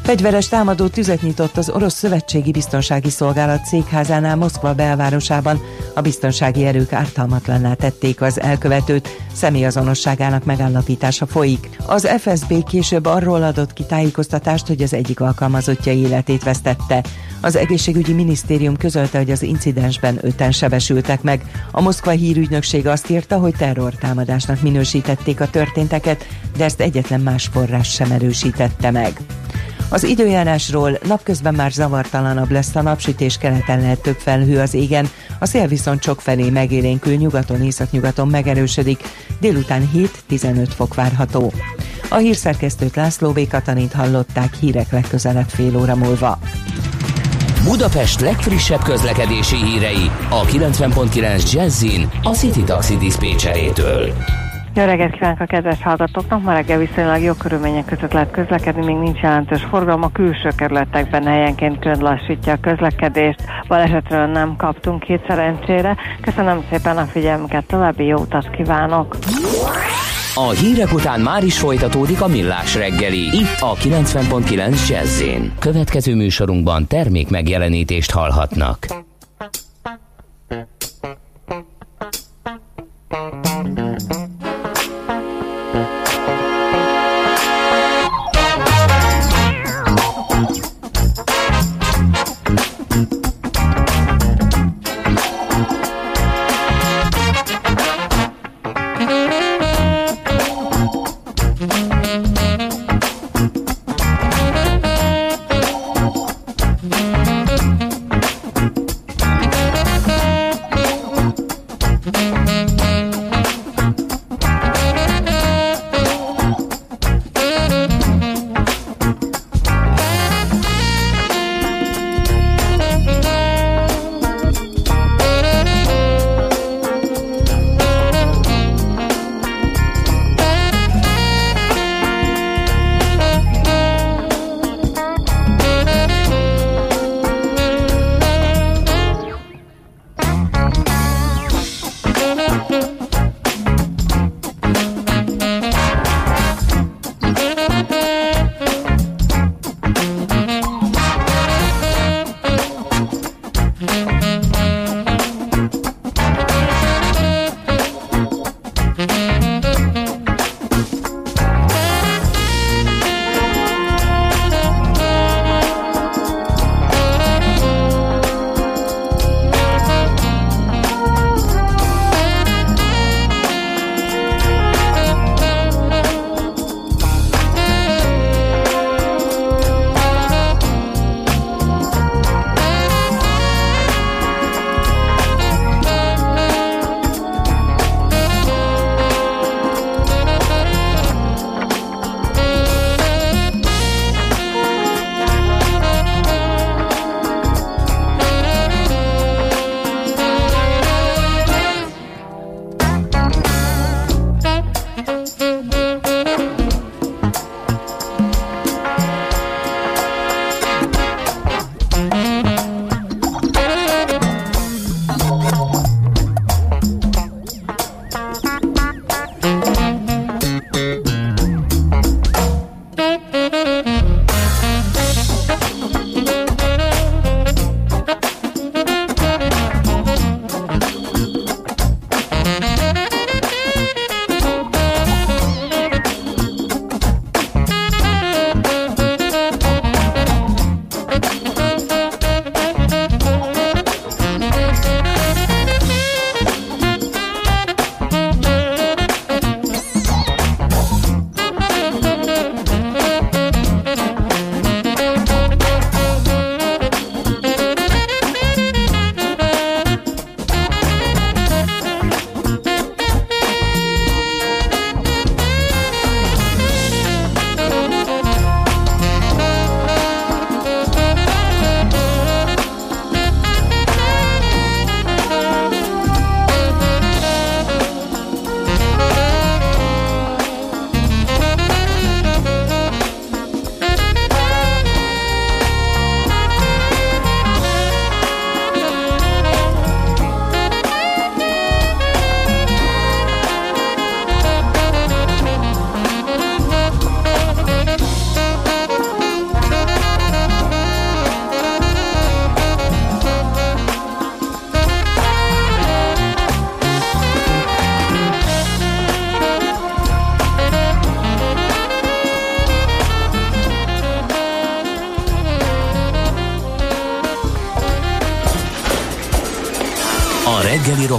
Fegyveres támadó tüzet nyitott az Orosz Szövetségi Biztonsági Szolgálat székházánál Moszkva belvárosában. A biztonsági erők ártalmatlanná tették az elkövetőt, személyazonosságának megállapítása folyik. Az FSB később arról adott ki tájékoztatást, hogy az egyik alkalmazottja életét vesztette. Az egészségügyi minisztérium közölte, hogy az incidensben öten sebesültek meg. A Moszkva hírügynökség azt írta, hogy terrortámadásnak minősítették a történteket, de ezt egyetlen más forrás sem erősítette meg. Az időjárásról napközben már zavartalanabb lesz a napsütés, keleten lehet több felhő az égen, a szél viszont sok felé megélénkül, nyugaton, északnyugaton megerősödik, délután 7-15 fok várható. A hírszerkesztőt László B. Katalint hallották hírek legközelebb fél óra múlva. Budapest legfrissebb közlekedési hírei a 90.9 Jazzin a City Taxi Dispécsejétől. Jó reggelt kívánok a kedves hallgatóknak! Ma reggel viszonylag jó körülmények között lehet közlekedni, még nincs jelentős forgalom. A külső kerületekben helyenként könd lassítja a közlekedést. Balesetről nem kaptunk két szerencsére. Köszönöm szépen a figyelmüket, további jó utat kívánok! A hírek után már is folytatódik a millás reggeli. Itt a 90.9 jazz Következő műsorunkban termék megjelenítést hallhatnak.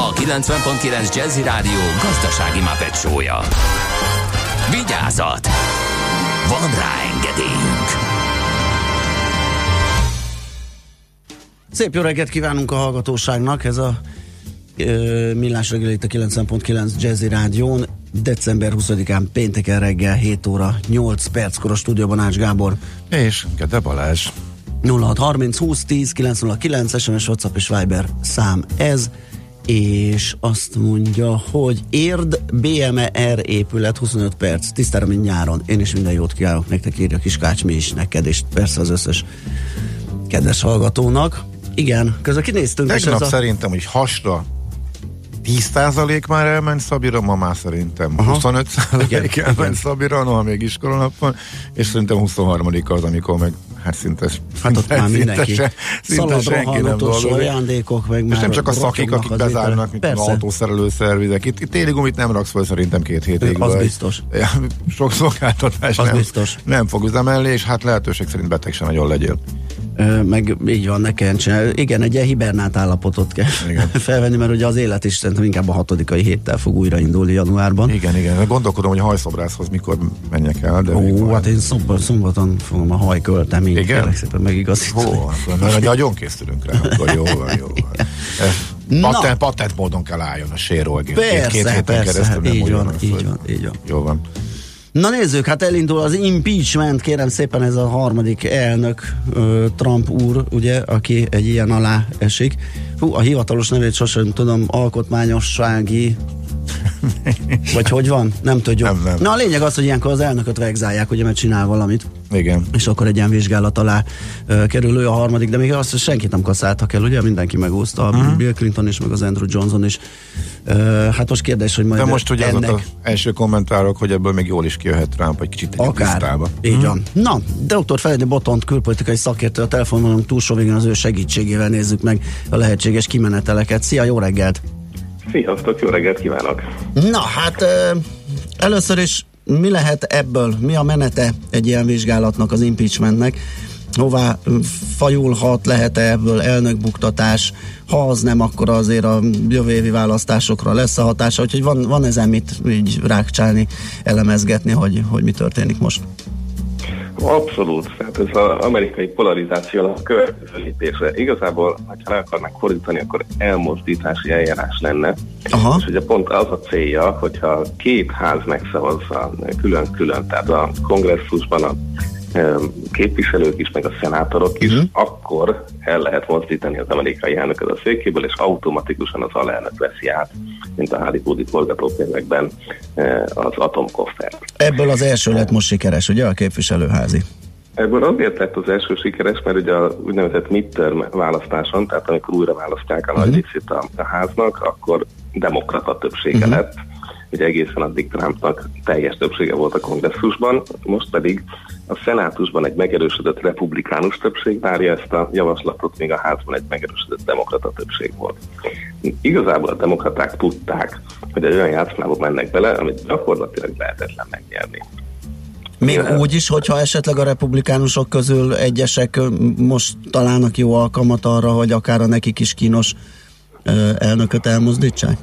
a 90.9 Jazzy Rádió gazdasági mapetsója. Vigyázat! Van rá engedélyünk! Szép jó reggelt kívánunk a hallgatóságnak, ez a ö, Millás reggeli itt a 90.9 Jazzy Rádión, december 20-án pénteken reggel 7 óra 8 perckor a stúdióban Ács Gábor. És Gede Balázs. 0630 20 10 909 SMS, WhatsApp és Viber szám ez és azt mondja, hogy érd BMR épület 25 perc, tisztára, mint nyáron. Én is minden jót kívánok nektek, írja Kiskács, mi is neked, és persze az összes kedves hallgatónak. Igen, közben kinéztünk. és Tegnap a... szerintem, hogy hasra 10% már elment Szabira, ma már szerintem Aha. 25% Igen, elment igen. Szabira, noha még iskolanap van, és szerintem 23 az, amikor meg hát szinte, Hát ott már szinte mindenki. se- szinte Szaladra senki nem dolgozik. ajándékok, meg És nem csak a szakik, akik bezárnak, mint az autószerelő szervizek. Itt, itt téli gumit nem raksz fel szerintem két hétig. Az biztos. Ja, sok szolgáltatás Az nem, biztos. nem fog üzemelni, és hát lehetőség szerint beteg sem nagyon legyél. Meg így van, ne kelljen csinálni. Igen, egy ilyen hibernát állapotot kell Igen. felvenni, mert ugye az élet is szerintem inkább a hatodikai héttel fog újraindulni januárban. Igen, igen. Gondolkodom, hogy a hajszobrászhoz mikor menjek el, de Ó, hát én szombat, szombaton fogom a hajkölteményt, Igen? szépen megigazítani. Na- nagyon készülünk rá, akkor jó van, jó van. Patent, patent módon kell álljon a sérolgén. Persze, két, két héten persze, keresztül nem így van, így van, így van. Jó van. Na nézzük, hát elindul az impeachment, kérem szépen ez a harmadik elnök, Trump úr, ugye, aki egy ilyen alá esik. Hú, a hivatalos nevét sosem tudom, alkotmányossági vagy hogy van? Nem tudjuk. Nem, nem. Na a lényeg az, hogy ilyenkor az elnököt vegzálják, ugye, mert csinál valamit, Igen. és akkor egy ilyen vizsgálat alá ö, kerül ő a harmadik, de még azt senkit nem kaszáltak el, ugye, mindenki megúszta, uh-huh. Bill Clinton is, meg az Andrew Johnson is. Ö, hát most kérdés, hogy majd De most ugye az ennek... az első kommentárok, hogy ebből még jól is kijöhet Trump, egy kicsit tegyük Akár. tisztába. Így van. Na, dr. Feledi Botont külpolitikai szakértő a telefonvonalunk túlsó végén az ő segítségével nézzük meg a lehetséges kimeneteleket. Szia, jó reggelt! Sziasztok, jó reggelt kívánok! Na, hát először is mi lehet ebből, mi a menete egy ilyen vizsgálatnak, az impeachmentnek? Hová fajulhat, lehet-e ebből elnökbuktatás? Ha az nem, akkor azért a jövő évi választásokra lesz a hatása, úgyhogy van, van ezen mit így rákcsálni, elemezgetni, hogy, hogy mi történik most. Abszolút, tehát ez az amerikai polarizáció a következő lépésre. Igazából, ha le akarnak fordítani, akkor elmozdítási eljárás lenne. Aha. És ugye pont az a célja, hogyha két ház megszavazza külön-külön, tehát a kongresszusban a képviselők is, meg a szenátorok is, Mhm. akkor el lehet mozdítani az amerikai elnököt a székéből, és automatikusan az alelnök veszi át, mint a Hollywoodi forgatókönyvekben eh, az atomkoffert. Ebből az első lett most sikeres, ugye, a képviselőházi? Ebből azért lett az első sikeres, mert ugye a úgynevezett midterm választáson, tehát amikor újra választják a nagy részét a, a háznak, akkor demokrata többsége lett. Ugye egészen addig Trumpnak teljes többsége volt a kongresszusban, most pedig a szenátusban egy megerősödött republikánus többség várja ezt a javaslatot, míg a házban egy megerősödött demokrata többség volt. Igazából a demokraták tudták, hogy egy olyan játszmába mennek bele, amit gyakorlatilag lehetetlen megnyerni. Még úgy is, hogyha esetleg a republikánusok közül egyesek most találnak jó alkalmat arra, hogy akár a nekik is kínos elnököt elmozdítsák?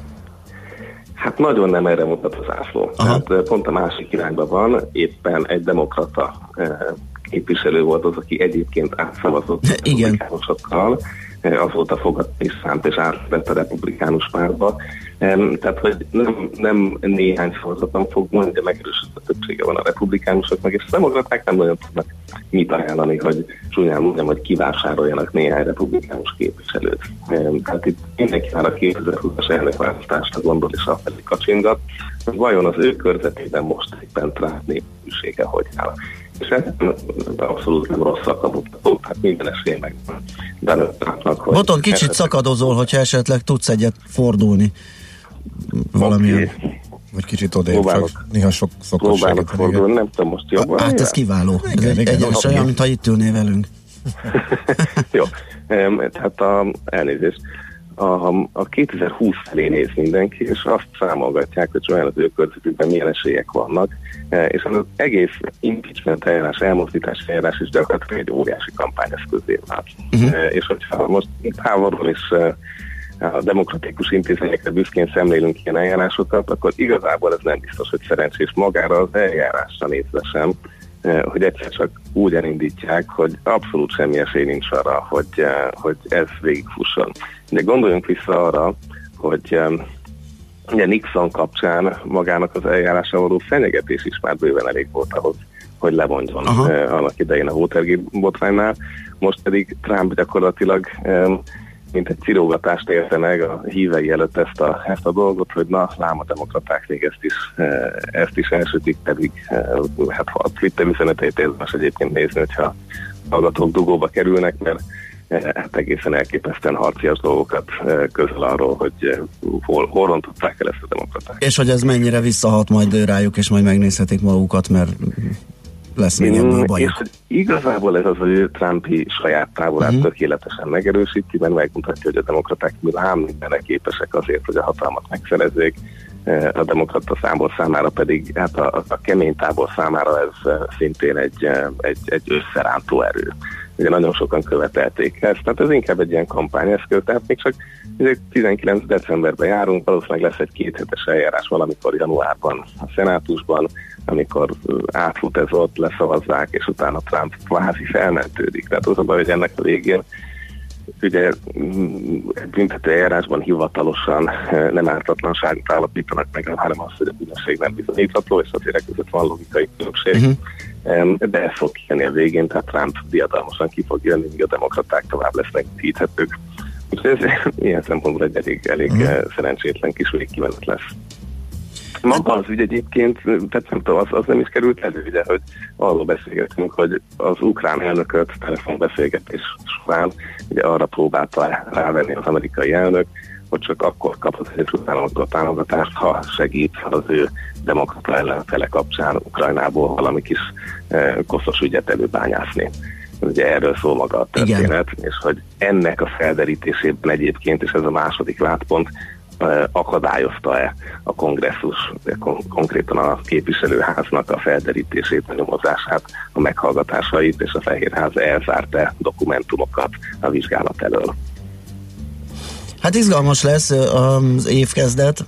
Hát nagyon nem erre mutat az ászló. Aha. Tehát pont a másik irányban van, éppen egy demokrata képviselő volt az, aki egyébként átszavazott a republikánusokkal, azóta fogadta is szánt és átvett a republikánus pártba. Tehát, hogy nem, nem néhány szavazaton fog múlni, de megerősödött többsége van a republikánusoknak, és a demokraták nem nagyon tudnak mit ajánlani, hogy csúnyán mondjam, hogy kivásároljanak néhány republikánus képviselőt. Tehát itt mindenki már a 2020-as elnökválasztásra gondol, és afelé kacsingat, hogy vajon az ő körzetében most éppen Trump népűsége hogy áll. És ez abszolút nem rosszak a mutatók, tehát minden esély meg hogy... Boton, kicsit szakadozol, hogyha esetleg tudsz egyet fordulni valamilyen. Oké, Vagy kicsit odébb, Próbálok. csak néha sok szokott Próbálok fordulni, nem tudom most jobban. Hát ez kiváló. Ez Igen, egy, igen, olyan, mintha itt ülnél velünk. Jó, tehát a, elnézést. A, a 2020 felé néz mindenki, és azt számolgatják, hogy olyan az ő körzetükben milyen esélyek vannak, E, és az egész impeachment eljárás, elmozdítás eljárás is gyakorlatilag egy óriási kampányeszközé vált. Uh-huh. És hogyha most itt háborúban is e, a demokratikus intézményekre büszkén szemlélünk ilyen eljárásokat, akkor igazából ez nem biztos, hogy szerencsés magára az eljárásra nézve sem, eh, hogy egyszer csak úgy elindítják, hogy abszolút semmi esély nincs arra, hogy, eh, hogy ez végigfusson. De gondoljunk vissza arra, hogy eh, ugye Nixon kapcsán magának az eljárásra való fenyegetés is már bőven elég volt ahhoz, hogy levonjon Aha. annak idején a Watergate botránynál. Most pedig Trump gyakorlatilag mint egy cirógatást érte meg a hívei előtt ezt a, ezt a dolgot, hogy na, lám a demokraták még ezt is, eh, ezt is elsütik, pedig eh, hát a Twitter üzeneteit érdemes egyébként nézni, hogyha hallgatók dugóba kerülnek, mert eh, hát egészen elképesztően harcias dolgokat közöl arról, hogy hol, hol rontották el ezt a demokraták. És hogy ez mennyire visszahat majd rájuk, és majd megnézhetik magukat, mert lesz még ebből bajuk. És hogy igazából ez az ő Trumpi saját távolát Mhm. tökéletesen megerősíti, mert megmutatja, hogy a demokraták ám mindenre képesek azért, hogy a hatalmat megszerezzék. Eh, A demokrata számból számára pedig, hát a, a kemény tábor számára ez eh, szintén egy, eh, egy, egy összerántó erő. Ugye nagyon sokan követelték ezt, tehát ez inkább egy ilyen kampányeszköz, tehát még csak ugye 19 decemberben járunk, valószínűleg lesz egy kéthetes eljárás valamikor januárban a szenátusban, amikor átfut ez ott, leszavazzák, és utána Trump kvázi felmentődik. Tehát az a baj, hogy ennek a végén ugye mm, egy büntető eljárásban hivatalosan nem ártatlanságot állapítanak meg, hanem azt, hogy a bűnösség nem bizonyítható, és azért között van logikai különbség. Em, De ez fog kijönni a végén, tehát Trump diadalmasan ki fog jönni, míg a demokraták tovább lesznek híthetők. Úgyhogy ez ilyen szempontból egy elég, elég mm. szerencsétlen kis végkimenet lesz. Maga az ügy egyébként, tehát nem tudom, az, az nem is került elő, ugye, hogy arról beszélgetünk, hogy az ukrán elnököt telefonbeszélgetés során ugye arra próbálta rávenni az amerikai elnök, hogy csak akkor kap az Egyesült Államoktól támogatást, ha segít az ő demokrata ellenfele kapcsán Ukrajnából valami kis eh, koszos ügyet előbányászni. Ugye erről szól maga a történet, Igen. és hogy ennek a felderítésében egyébként, és ez a második látpont, akadályozta-e a kongresszus, kon- konkrétan a képviselőháznak a felderítését, a nyomozását, a meghallgatásait, és a Fehérház elzárta dokumentumokat a vizsgálat elől. Hát izgalmas lesz az évkezdet,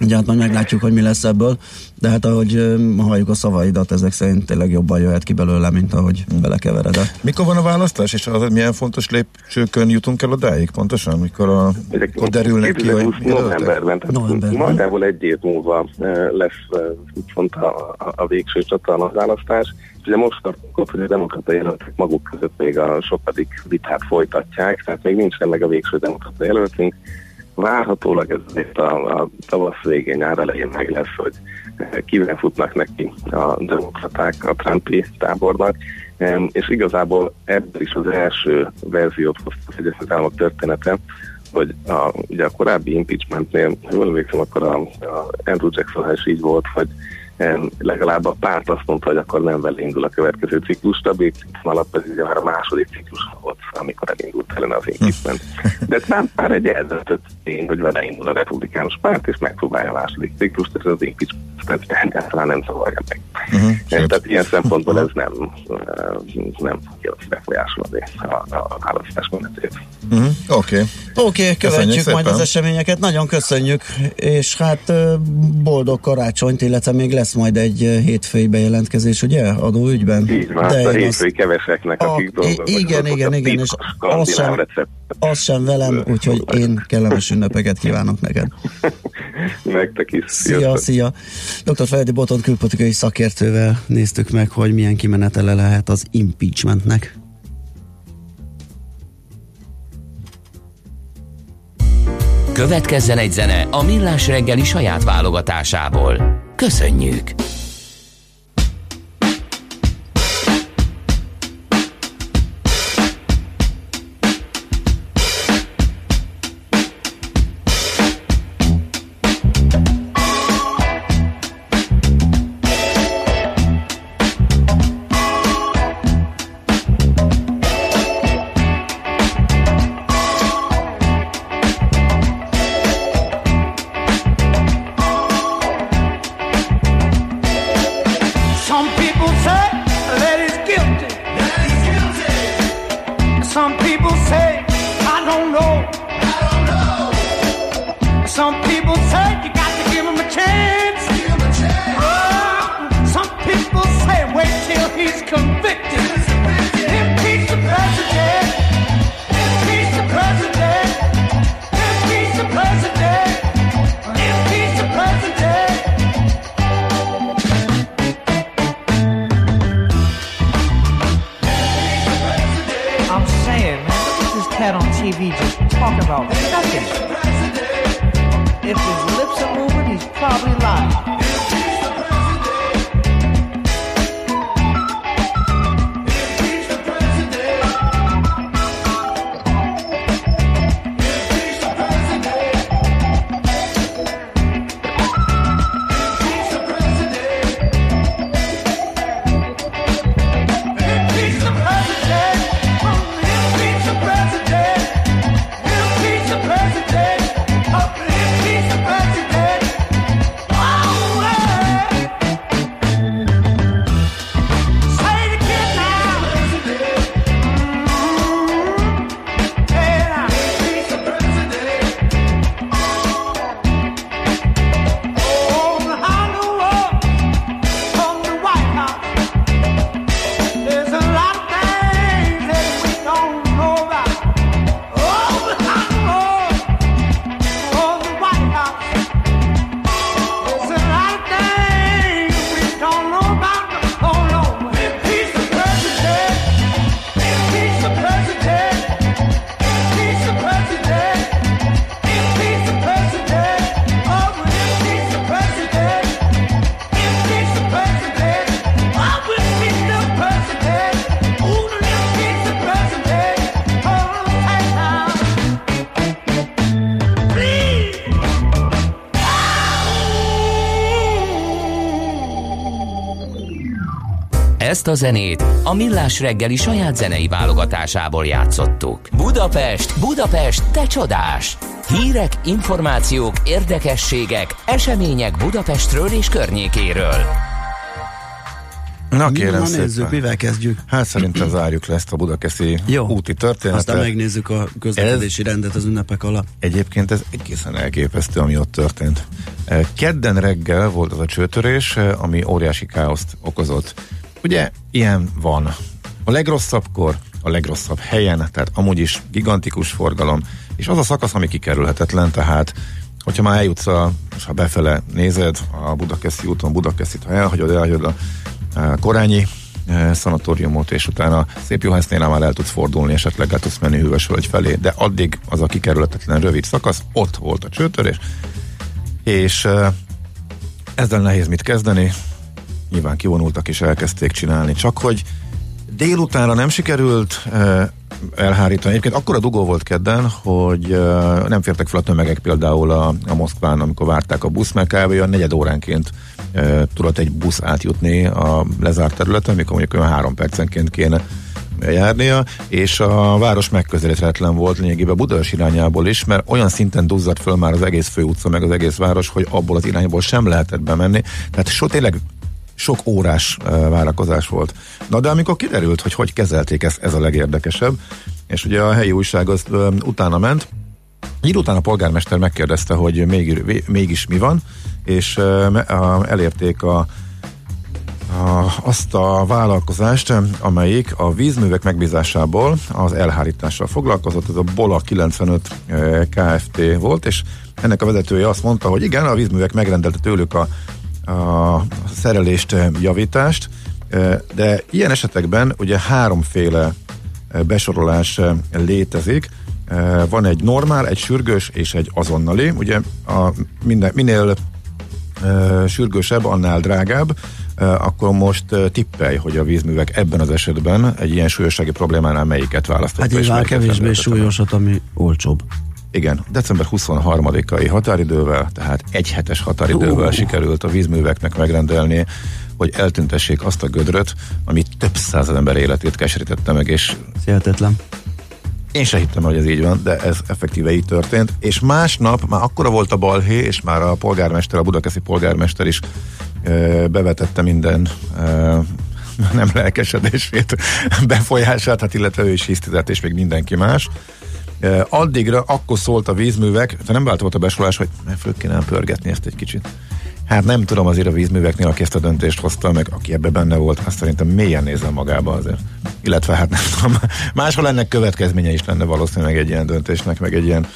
ugye hát majd meglátjuk, hogy mi lesz ebből, de hát ahogy halljuk a szavaidat, ezek szerint tényleg jobban jöhet ki belőle, mint ahogy belekeveredett. Mikor van a választás, és az milyen fontos lépcsőkön jutunk el odáig pontosan, mikor, a, mikor derülnek ki, hogy 2020 jelöltek? novemberben, tehát Novemberben. nagyjából egy év múlva lesz úgymond a, a, a végső csatornaválasztás. És ugye most tartunk ott, hogy a demokrata jelöltek maguk között még a sokadik vitát folytatják, tehát még nincsen meg a végső demokrata jelöltünk. Várhatólag ez a, a tavasz végén, nyár elején meg lesz, hogy eh, kivel futnak neki a demokraták a Trumpi tábornak, és igazából ebből is az első verziót hozta az Egyesült Államok története, hogy a, ugye a korábbi impeachmentnél, ha jól emlékszem, akkor a, a Andrew Jackson is így volt, hogy legalább a párt azt mondta, hogy akkor nem vele indul a következő ciklus, többi ciklus alatt ez ugye már a második ciklus volt, amikor elindult ellene az impeachment. De Trump már egy eldöntött tény, hogy vele indul a republikánus párt, és megpróbálja a második ciklust, és az impeachment egyáltalán nem zavarja meg. Uh-huh. Tehát ilyen szempontból ez nem, eh, nem fogja befolyásolni a, a választás menetét. Uh-huh. Oké. Okay. Oké, okay, követjük Köszönjük majd az eseményeket, nagyon köszönjük, és hát ö, boldog karácsonyt, illetve még lesz majd egy ö, hétfői bejelentkezés, ugye, adóügyben? Így van, De a én hétfői keveseknek, A- akik dolgoznak. igen, igen, a igen, és az sem-. Az sem velem, úgyhogy én kellemes ünnepeket kívánok neked. Nektek is. Szia, Sziasztok. szia! Dr. Feledi Boton külpolitikai szakértővel néztük meg, hogy milyen kimenetele lehet az impeachmentnek. Következzen egy zene a Millás reggeli saját válogatásából. Köszönjük! Ezt a zenét a Millás reggeli saját zenei válogatásából játszottuk. Budapest, Budapest, te csodás! Hírek, információk, érdekességek, események Budapestről és környékéről. Na kérem Na szépen. nézzük, mivel kezdjük. Hát szerintem zárjuk le ezt a budakeszi Jó. úti történetet. Aztán megnézzük a közlekedési rendet az ünnepek alatt. Egyébként ez egészen elképesztő, ami ott történt. Kedden reggel volt az a csőtörés, ami óriási káoszt okozott. Ugye ilyen van. A legrosszabbkor, a legrosszabb helyen, tehát amúgy is gigantikus forgalom, és az a szakasz, ami kikerülhetetlen, tehát hogyha már eljutsz, a, és ha befele nézed a Budakeszi úton, Budakeszit, ha elhagyod, elhagyod a, a Korányi eh, szanatóriumot, és utána szép Juhásznél már el tudsz fordulni, esetleg el tudsz menni Hűvösvölgy felé, de addig az a kikerülhetetlen rövid szakasz, ott volt a csőtörés, és eh, ezzel nehéz mit kezdeni, nyilván kivonultak és elkezdték csinálni, csak hogy délutánra nem sikerült eh, elhárítani. Egyébként akkora dugó volt kedden, hogy eh, nem fértek fel a tömegek például a, a Moszkván, amikor várták a busz, mert kb. olyan negyed óránként eh, tudott egy busz átjutni a lezárt területen, amikor mondjuk olyan három percenként kéne járnia, és a város megközelíthetetlen volt lényegében Budaörs irányából is, mert olyan szinten duzzadt föl már az egész főutca, meg az egész város, hogy abból az irányból sem lehetett bemenni. Tehát so tényleg sok órás várakozás volt. Na de amikor kiderült, hogy hogy kezelték ezt, ez a legérdekesebb, és ugye a helyi újság az utána ment, így utána a polgármester megkérdezte, hogy még, mégis mi van, és elérték a a, azt a vállalkozást, amelyik a vízművek megbízásából az elhárítással foglalkozott, ez a Bola 95 Kft. volt, és ennek a vezetője azt mondta, hogy igen, a vízművek megrendelte tőlük a, a szerelést, javítást, de ilyen esetekben ugye háromféle besorolás létezik, van egy normál, egy sürgős és egy azonnali. Ugye a minden, minél sürgősebb, annál drágább, akkor most tippelj, hogy a vízművek ebben az esetben egy ilyen súlyossági problémánál melyiket választott. Hát nyilván kevésbé súlyosat, ami olcsóbb. Igen, december 23-ai határidővel, tehát egy hetes határidővel uh. sikerült a vízműveknek megrendelni, hogy eltüntessék azt a gödröt, ami több száz ember életét keserítette meg, és Hihetetlen. én se hittem, hogy ez így van, de ez effektíve így történt. És másnap már akkora volt a balhé, és már a polgármester, a budakeszi polgármester is ö, bevetette minden ö, nem lelkesedését, befolyását, hát illetve ő is hisztizett, és még mindenki más, addigra akkor szólt a vízművek, nem változott a besorolás, hogy föl kéne pörgetni ezt egy kicsit. Hát nem tudom azért a vízműveknél, aki ezt a döntést hozta, meg aki ebbe benne volt, azt szerintem mélyen nézem magába azért. Illetve hát nem tudom, máshol ennek következménye is lenne valószínűleg egy ilyen döntésnek, meg egy ilyen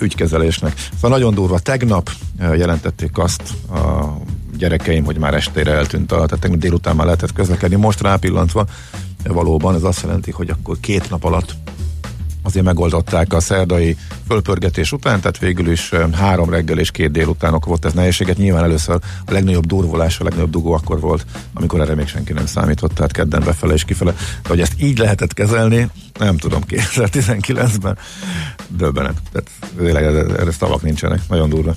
ügykezelésnek. Szóval nagyon durva. Tegnap jelentették azt a gyerekeim, hogy már estére eltűnt a, tehát tegnap délután már lehetett közlekedni. Most rápillantva valóban ez azt jelenti, hogy akkor két nap alatt azért megoldották a szerdai fölpörgetés után, tehát végül is három reggel és két délután volt ez nehézséget. Nyilván először a legnagyobb durvulás, a legnagyobb dugó akkor volt, amikor erre még senki nem számított, tehát kedden befele és kifele. De hogy ezt így lehetett kezelni, nem tudom, 2019-ben döbbenet. Tehát tényleg erre szavak nincsenek, nagyon durva.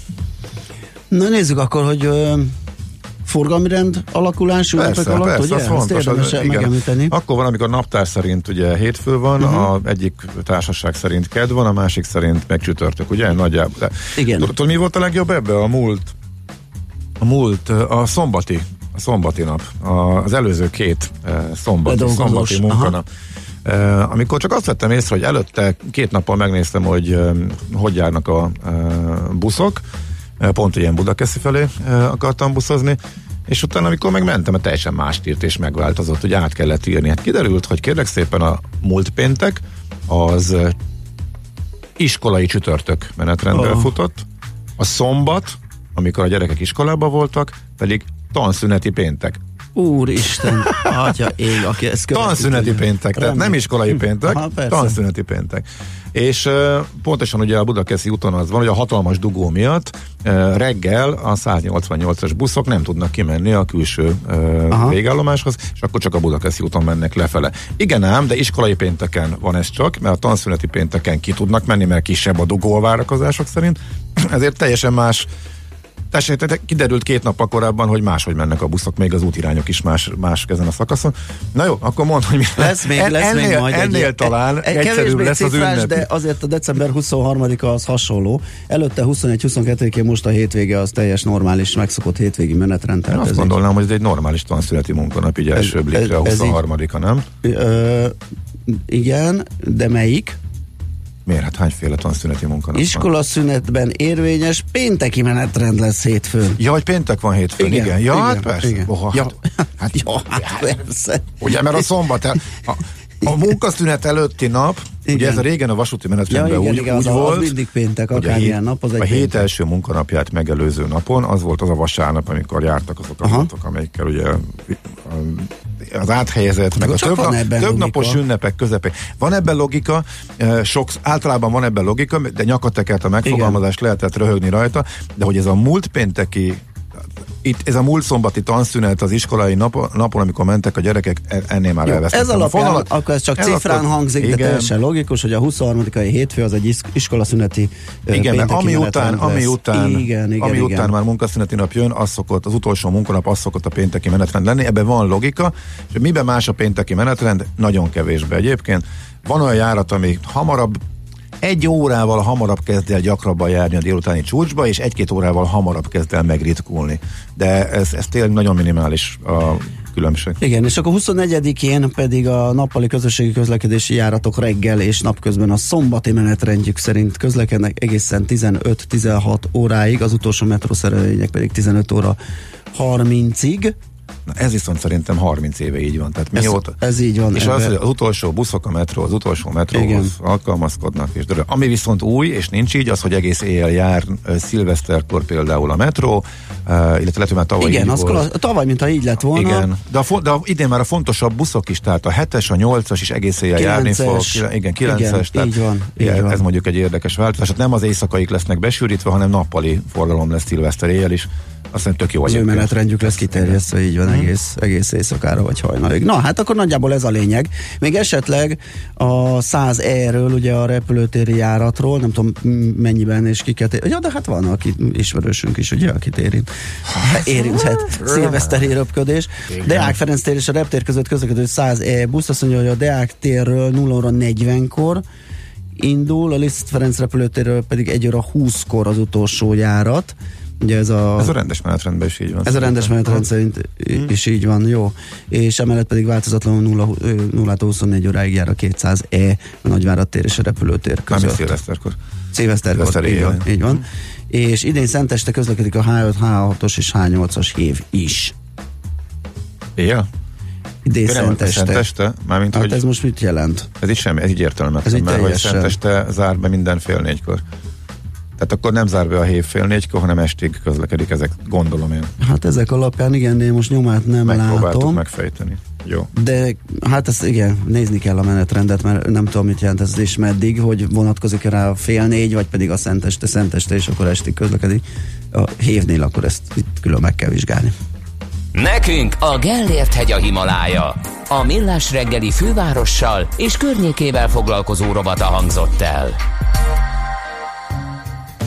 Na nézzük akkor, hogy ö, forgalmi rend alakulás ünnepek alatt, persze, ugye? az fontos. érdemes Az, igen. megemlíteni. Akkor van, amikor naptár szerint ugye hétfő van, uh-huh. a egyik társaság szerint ked van, a másik szerint meg csütörtök, ugye? Nagyjából. Igen. Tudod, mi volt a legjobb ebbe? A múlt, a múlt, a szombati, a szombati nap, a, az előző két eh, szombati, szombati munkanap. Uh, amikor csak azt vettem észre, hogy előtte két nappal megnéztem, hogy uh, hogy járnak a buszok, pont ilyen Budakeszi felé akartam buszozni, és utána, amikor megmentem, mert teljesen más írt és megváltozott, hogy át kellett írni. Hát kiderült, hogy kérlek szépen a múlt péntek az iskolai csütörtök menetrendben Oh. futott, a szombat, amikor a gyerekek iskolában voltak, pedig tanszüneti péntek. Úristen, atya ég, aki ezt követi, Tanszüneti péntek, tehát nem iskolai péntek, Aha, tanszüneti péntek. És uh, pontosan ugye a Budakeszi úton az van, hogy a hatalmas dugó miatt uh, reggel a 188-as buszok nem tudnak kimenni a külső uh, végállomáshoz, és akkor csak a Budakeszi úton mennek lefele. Igen ám, de iskolai pénteken van ez csak, mert a tanszüneti pénteken ki tudnak menni, mert kisebb a dugó a várakozások szerint, ezért teljesen más Tessék, tehát kiderült két nap korábban, hogy máshogy mennek a buszok, még az útirányok is más, más ezen a szakaszon. Na jó, akkor mondd, hogy mi Lesz még, en- lesz ennél, még majd ennél egy, talán egy, egyszerűbb lesz az ünnep. de azért a december 23-a az hasonló. Előtte 21-22-én most a hétvége az teljes normális, megszokott hétvégi menetrend. Én azt gondolnám, hogy ez egy normális tanszületi munkanap, így első blikre a ez így- 23-a, nem? Ö, igen, de melyik? Miért? Hát hányféle tanszüneti munkanap van? Iskola szünetben érvényes pénteki menetrend lesz hétfőn. Ja, hogy péntek van hétfőn, igen. igen. Ja, igen, hát persze. Igen. Oh, ja. hát, hát, ja, hát persze. Ugye, mert a szombat, el- a, a munkaszünet előtti nap, igen. ugye ez a régen a vasúti Ja, menetrendben igen, úgy, igen, úgy az, volt, az mindig péntek, akármilyen nap, az egy a hét péntek. első munkanapját megelőző napon, az volt az a vasárnap, amikor jártak azok a vonatok, amelyikkel ugye az áthelyezett, meg a több, nap, több logika. napos ünnepek közepén. Van ebben logika, eh, sok, általában van ebben logika, de nyakatekert a megfogalmazást lehetett röhögni rajta, de hogy ez a múlt pénteki itt ez a múlt szombati tanszünet az iskolai nap, napon, amikor mentek a gyerekek, e- ennél már elvesztettem ez a alapján, fonalat. akkor ez csak Ez cifrán akkor- hangzik, de igen. teljesen logikus, hogy a 23-ai hétfő az egy is- iskolaszüneti Igen, mert ami után, ami után, igen, igen, ami igen. után már munkaszüneti nap jön, az szokott, az utolsó munkanap az szokott a pénteki menetrend lenni, ebben van logika, és miben más a pénteki menetrend? Nagyon kevésbe egyébként. Van olyan járat, ami hamarabb egy órával hamarabb kezd el gyakrabban járni a délutáni csúcsba, és egy-két órával hamarabb kezd el megritkulni. De ez, ez tényleg nagyon minimális a különbség. Igen, és akkor 24-én pedig a nappali közösségi közlekedési járatok reggel és napközben a szombati menetrendjük szerint közlekednek egészen 15-16 óráig, az utolsó metrószerelvények pedig 15 óra 30-ig. Na, ez viszont szerintem 30 éve így van. Tehát Ez- mióta, ez így van, És ebbe- az, hogy az utolsó buszok a metró, az utolsó metróhoz Igen. alkalmazkodnak. És de ami viszont új, és nincs így, az, hogy egész éjjel jár szilveszterkor például a metró, illetve lehet, hogy már tavaly Igen, az volt. tavaly, mintha így lett volna. Igen, de, a, fo- de a, idén már a fontosabb buszok is, tehát a 7-es, a 8-as is egész éjjel járni fog. Igen, 9-es. Igen, tehát így van, így igen, van. Ez mondjuk egy érdekes változás. Hát nem az éjszakaik lesznek besűrítve, hanem nappali forgalom lesz szilveszter éjjel is. Azt hiszem tök jó Az ő menetrendjük lesz kiterjesztve, így van, egész, egész éjszakára vagy hajnalig. Na, hát akkor nagyjából ez a lényeg. Még esetleg a 100 E-ről, ugye a repülőtéri járatról, nem tudom mennyiben és kiket. Ja, de hát van, aki ismerősünk is, ugye, akit érint. Érinthet szilveszteri röpködés. Deák Ferenc tér és a reptér között közlekedő 100 E busz, azt mondja, hogy a Deák térről 0 óra 40-kor indul, a Liszt Ferenc repülőtérről pedig 1 óra 20-kor az utolsó járat Ugye ez a, Ez a rendes menetrendben is így van. ez a rendes szerintem. menetrend szerint i- is így van, jó. És emellett pedig változatlanul 0, 0 24 óráig jár a 200E a Nagyvárad tér és a repülőtér Mármint között. szilveszterkor. Szilveszterkor, Szilveszter így van, így van. És idén szenteste közlekedik a H5, H6-os és H8-as hív is. Éjjel? Idén szenteste. Szenteste? Mármint, Hát hogy ez most mit jelent? ez így semmi, ez így Ez értelmetlen, így mert hogy. Szenteste zár be minden fél négykor. Tehát akkor nem zár be a hév fél négykor, hanem estig közlekedik ezek, gondolom én. Hát ezek alapján igen, de én most nyomát nem Megpróbáltuk látom. megfejteni. Jó. De hát ezt igen, nézni kell a menetrendet, mert nem tudom, mit jelent ez és meddig, hogy vonatkozik rá a fél négy, vagy pedig a szenteste, szenteste, és akkor estig közlekedik. A hévnél akkor ezt itt külön meg kell vizsgálni. Nekünk a Gellért hegy a Himalája. A millás reggeli fővárossal és környékével foglalkozó rovata hangzott el.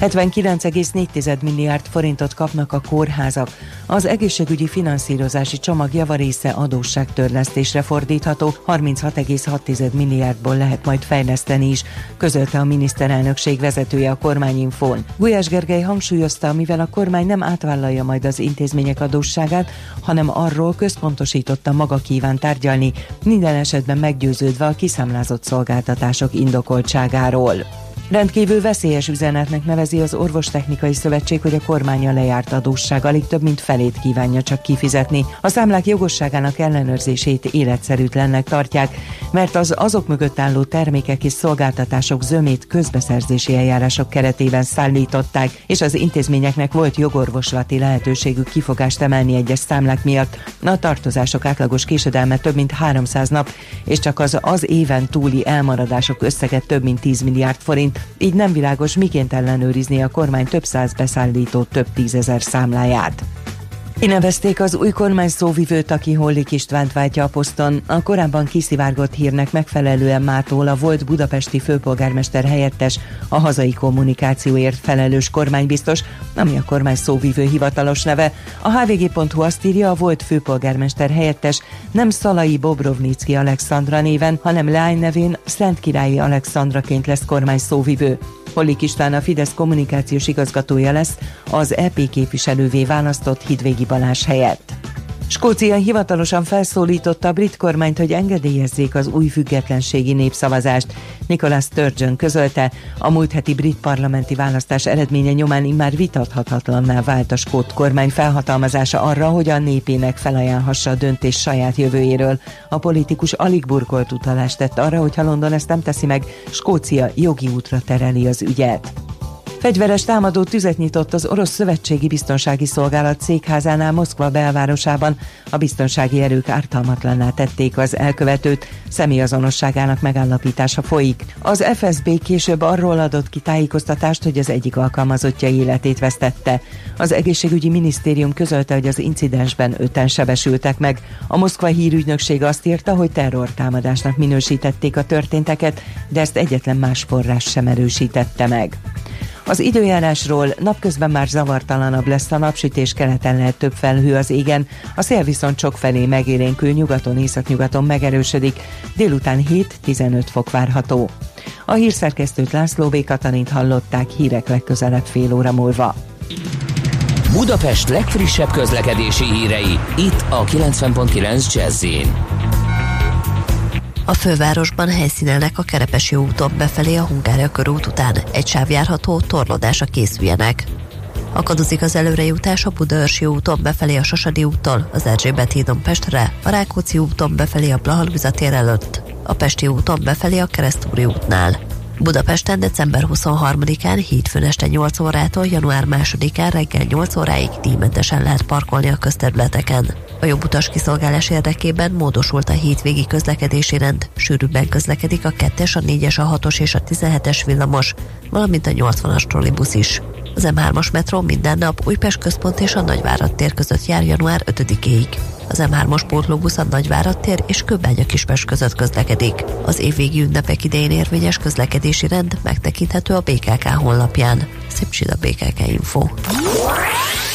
79,4 milliárd forintot kapnak a kórházak. Az egészségügyi finanszírozási csomag javarésze adósságtörlesztésre fordítható, 36,6 milliárdból lehet majd fejleszteni is, közölte a miniszterelnökség vezetője a kormányinfón. Gulyás Gergely hangsúlyozta, mivel a kormány nem átvállalja majd az intézmények adósságát, hanem arról központosította maga kíván tárgyalni, minden esetben meggyőződve a kiszámlázott szolgáltatások indokoltságáról. Rendkívül veszélyes üzenetnek nevezi az Orvostechnikai Szövetség, hogy a kormánya lejárt adósság alig több mint felét kívánja csak kifizetni. A számlák jogosságának ellenőrzését életszerűtlennek tartják, mert az azok mögött álló termékek és szolgáltatások zömét közbeszerzési eljárások keretében szállították, és az intézményeknek volt jogorvoslati lehetőségük kifogást emelni egyes számlák miatt. A tartozások átlagos késedelme több mint 300 nap, és csak az az éven túli elmaradások összege több mint 10 milliárd forint, így nem világos, miként ellenőrizni a kormány több száz beszállító több tízezer számláját. Kinevezték az új kormány szóvivőt, aki Hollik Istvánt váltja a poszton. A korábban kiszivárgott hírnek megfelelően mától a volt budapesti főpolgármester helyettes, a hazai kommunikációért felelős kormánybiztos, ami a kormány szóvivő hivatalos neve. A hvg.hu azt írja, a volt főpolgármester helyettes nem Szalai Bobrovnicki Alexandra néven, hanem lány nevén Szent Királyi Alexandraként lesz kormány szóvivő. Hollik István a Fidesz kommunikációs igazgatója lesz, az EP képviselővé választott Hidvégi Balázs helyett. Skócia hivatalosan felszólította a brit kormányt, hogy engedélyezzék az új függetlenségi népszavazást. Nicholas Sturgeon közölte, a múlt heti brit parlamenti választás eredménye nyomán immár vitathatatlanná vált a skót kormány felhatalmazása arra, hogy a népének felajánlhassa a döntés saját jövőjéről. A politikus alig burkolt utalást tett arra, hogy ha London ezt nem teszi meg, Skócia jogi útra tereli az ügyet. Fegyveres támadó tüzet nyitott az orosz szövetségi biztonsági szolgálat székházánál Moszkva belvárosában. A biztonsági erők ártalmatlanná tették az elkövetőt, személyazonosságának megállapítása folyik. Az FSB később arról adott ki tájékoztatást, hogy az egyik alkalmazottja életét vesztette. Az egészségügyi minisztérium közölte, hogy az incidensben öten sebesültek meg. A Moszkva hírügynökség azt írta, hogy terrortámadásnak minősítették a történteket, de ezt egyetlen más forrás sem erősítette meg. Az időjárásról napközben már zavartalanabb lesz a napsütés, keleten lehet több felhő az égen, a szél viszont sok felé megélénkül, nyugaton, északnyugaton megerősödik, délután 7-15 fok várható. A hírszerkesztőt László B. Katalint hallották hírek legközelebb fél óra múlva. Budapest legfrissebb közlekedési hírei, itt a 90.9 jazz A fővárosban helyszínelnek a Kerepesi úton befelé a Hungária körút után. Egy sáv járható, torlódásra készüljenek. Akadozik az előrejutás a Budaörsi úton befelé a Sasadi úttól, az Erzsébet hídon Pestre, a Rákóczi úton befelé a Blahalvizatér előtt, a Pesti úton befelé a Keresztúri útnál. Budapesten december 23-án hétfőn este 8 órától január 2-án reggel 8 óráig díjmentesen lehet parkolni a közterületeken. A jobb utas kiszolgálás érdekében módosult a hétvégi közlekedési rend. Sűrűbben közlekedik a 2-es, a 4-es, a 6-os és a 17-es villamos, valamint a 80-as trollibusz is. Az M3-as metró minden nap Újpest központ és a Nagyvárad tér között jár január 5-ig. Az M3-as pótlóbusz a Nagyvárad tér és Kőbánya Kispest között közlekedik. Az évvégi ünnepek idején érvényes közlekedési rend megtekinthető a BKK honlapján. Szép a BKK Info.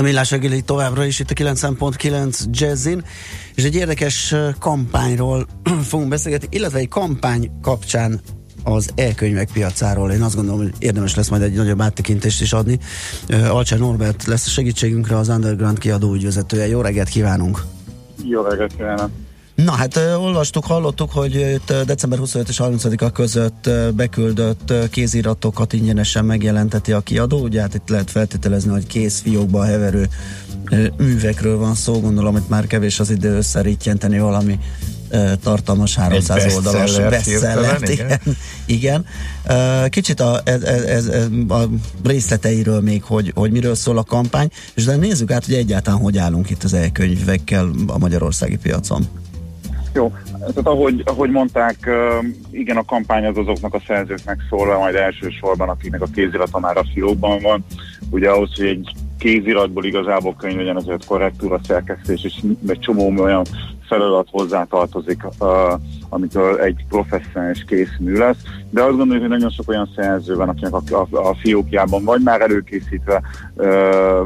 A millás reggeli továbbra is itt a 9.9 Jazzin, és egy érdekes kampányról fogunk beszélgetni, illetve egy kampány kapcsán az e-könyvek piacáról. Én azt gondolom, hogy érdemes lesz majd egy nagyobb áttekintést is adni. Alcsár Norbert lesz a segítségünkre, az Underground kiadó ügyvezetője. Jó reggelt kívánunk! Jó reggelt kívánok! Na hát olvastuk, hallottuk, hogy december 25 és 30-a között beküldött kéziratokat ingyenesen megjelenteti a kiadó. Ugye hát itt lehet feltételezni, hogy kész fiókban heverő művekről van szó. Gondolom, hogy már kevés az idő összerítjenteni valami tartalmas 300 Egy oldalas bestsellert Igen. igen. Kicsit a, ez, ez, ez, ez, a részleteiről még, hogy, hogy miről szól a kampány, és de nézzük át, hogy egyáltalán hogy állunk itt az e-könyvekkel a magyarországi piacon. Jó, tehát ahogy, ahogy mondták, igen, a kampány az azoknak a szerzőknek szól, majd elsősorban, akiknek a kézirata már a fiókban van. Ugye ahhoz, hogy egy kéziratból igazából könyv legyen, azért korrektúra, szerkesztés, és egy csomó olyan feladat hozzátartozik, amitől egy professzionális készmű lesz. De azt gondoljuk, hogy nagyon sok olyan szerző van, akinek a, a, a fiókjában vagy már előkészítve,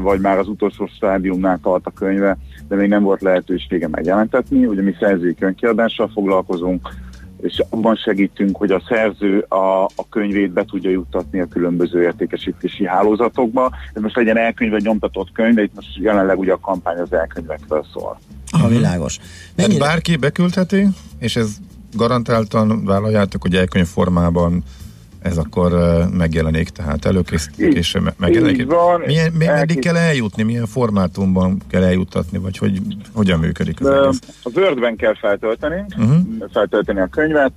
vagy már az utolsó stádiumnál tart a könyve, de még nem volt lehetősége megjelentetni. Ugye mi szerzői könyvkiadással foglalkozunk, és abban segítünk, hogy a szerző a, a könyvét be tudja juttatni a különböző értékesítési hálózatokba. Ez most legyen elkönyv vagy nyomtatott könyv, de itt most jelenleg ugye a kampány az elkönyvekről szól. Ha világos. Tehát bárki beküldheti, és ez garantáltan vállaljátok, hogy elkönyv formában ez akkor megjelenik, tehát előkészítésre me- megjelenik. így van. milyen, mi, meddig kell eljutni, milyen formátumban kell eljuttatni, vagy hogy hogyan működik az egész? A Wordben kell feltölteni, Uh-huh. feltölteni a könyvet.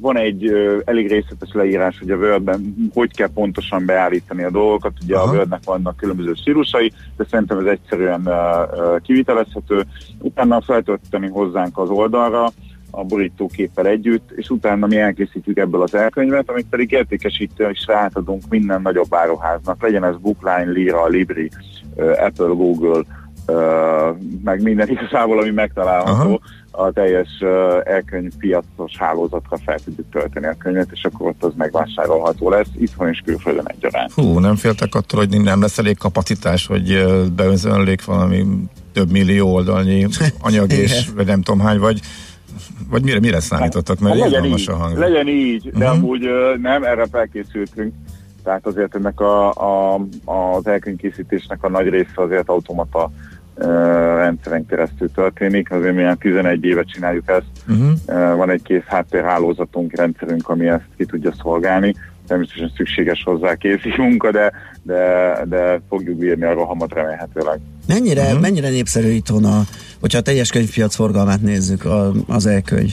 Van egy elég részletes leírás, hogy a Wordben hogy kell pontosan beállítani a dolgokat. Ugye Aha. a Wordnek vannak különböző stílusai, de szerintem ez egyszerűen kivitelezhető. Utána feltölteni hozzánk az oldalra, a borítóképpel együtt, és utána mi elkészítjük ebből az elkönyvet, amit pedig értékesítésre átadunk minden nagyobb áruháznak, legyen ez Bookline, Lira, Libri, Apple, Google, meg minden igazából, ami megtalálható, a teljes elkönyv piacos hálózatra fel tudjuk tölteni a könyvet, és akkor ott az megvásárolható lesz, itthon és külföldön egyaránt. Hú, nem féltek attól, hogy nem lesz elég kapacitás, hogy ö, beözönlék valami több millió oldalnyi anyag és vagy nem tudom hány, vagy, vagy mire, mire számítottak, mert Hát legyen izgalmas így, a hang. legyen így, de Mhm. amúgy nem, erre felkészültünk. Tehát azért ennek a, a, az elkönyvkészítésnek a nagy része azért automata ö, rendszeren keresztül történik. Azért mi ilyen 11 éve csináljuk ezt. Uh-huh. Van egy kész háttérhálózatunk, rendszerünk, ami ezt ki tudja szolgálni. Természetesen szükséges hozzá kézi munka, de, de, de fogjuk bírni a rohamot remélhetőleg. Mennyire, uh-huh. mennyire népszerű itthon, a, hogyha a teljes könyvpiac forgalmát nézzük, a, az e-könyv?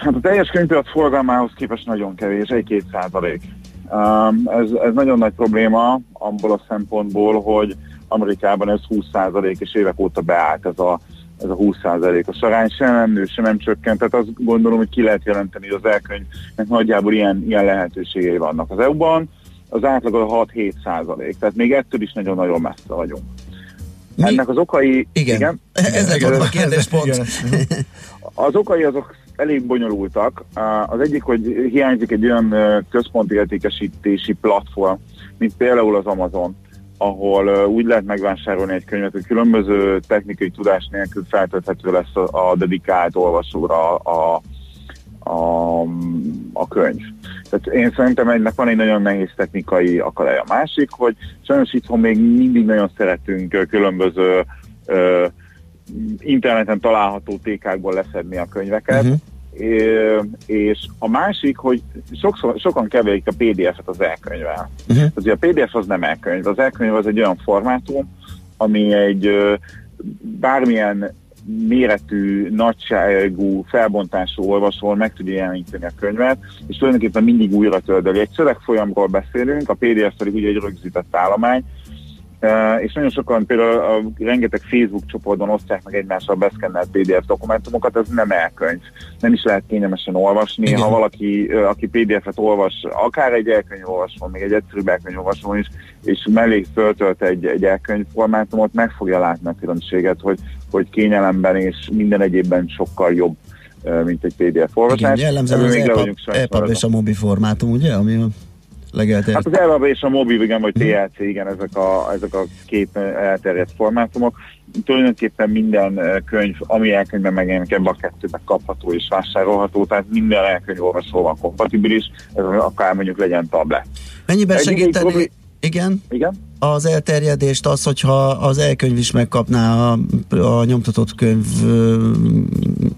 Hát a teljes könyvpiac forgalmához képest nagyon kevés, egy-két százalék. Um, ez, ez nagyon nagy probléma abból a szempontból, hogy Amerikában ez 20 százalék, és évek óta beállt ez a, ez a 20 százalékos arány, sem nem nő, sem nem csökkent. Tehát azt gondolom, hogy ki lehet jelenteni, hogy az elkönyvnek nagyjából ilyen, ilyen lehetőségei vannak. Az EU-ban az átlag a 6-7 százalék, tehát még ettől is nagyon-nagyon messze vagyunk. Mi? Ennek az okai... Igen. igen? Ez lett volna a kérdés pont. Igen. Az okai azok elég bonyolultak. Az egyik, hogy hiányzik egy olyan központi értékesítési platform, mint például az Amazon, ahol úgy lehet megvásárolni egy könyvet, hogy különböző technikai tudás nélkül feltölthető lesz a, a dedikált olvasóra a, a, a könyv. Tehát én szerintem ennek van egy nagyon nehéz technikai akadály. A másik, hogy sajnos itthon még mindig nagyon szeretünk különböző ö, interneten található tékákból leszedni a könyveket, uh-huh. És a másik, hogy sokszor, sokan keverik a PDF-et az elkönyvvel. Uh-huh. Azért a PDF az nem elkönyv, az elkönyv az egy olyan formátum, ami egy bármilyen méretű, nagyságú, felbontású olvasón meg tudja jeleníteni a könyvet, és tulajdonképpen mindig újra töldeli. Egy szövegfolyamról beszélünk, a PDF pedig ugye egy rögzített állomány, és nagyon sokan például a rengeteg Facebook csoporton osztják meg egymással beszkennelt PDF dokumentumokat, ez nem elkönyv. Nem is lehet kényelmesen olvasni. Igen. Ha valaki, aki PDF-et olvas, akár egy elkönyv olvasón, még egy egyszerűbb elkönyv olvasón is, és mellé föltölt egy, egy elkönyv formátumot, meg fogja látni a különbséget, hogy, hogy kényelemben és minden egyébben sokkal jobb, mint egy PDF Igen, olvasás. jellemzően Ebből az EPUB, sajnos EPUB és a mobi formátum, ugye? Ami legelterjedt? Hát az Elvab és a mobil, igen, vagy TLC, igen, ezek a, ezek a két elterjedt formátumok. Tulajdonképpen minden eh, könyv, ami elkönyvben megjelenik, ebbe a kettőbe kapható és vásárolható, tehát minden elkönyv olvasóval kompatibilis, ez akár mondjuk legyen tablet. Mennyiben Egy- segíteni? probléma- Igen? Igen? Az elterjedést az, hogyha az elkönyv is megkapná a, a nyomtatott könyv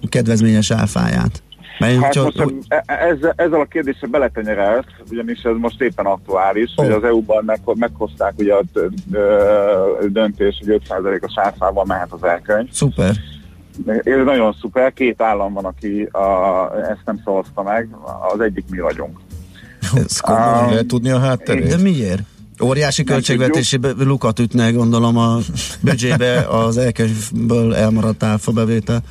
kedvezményes áfáját. Mert Hát most e- e- ezzel, ezzel a kérdéssel beletenyerelt, ugyanis ez most éppen aktuális, oh. hogy az EU-ban meg, meghozták ugye a döntés, hogy 5%-os áfával mehet az elkönyv. Szuper. Ez nagyon szuper, két állam van, aki a, ezt nem szavazta meg, az egyik mi vagyunk. Ez komoly, lehet tudni a hátterét? De miért? Óriási költségvetési lukat ütne, gondolom a büdzsébe az elkönyvből elmaradt áfa bevétel.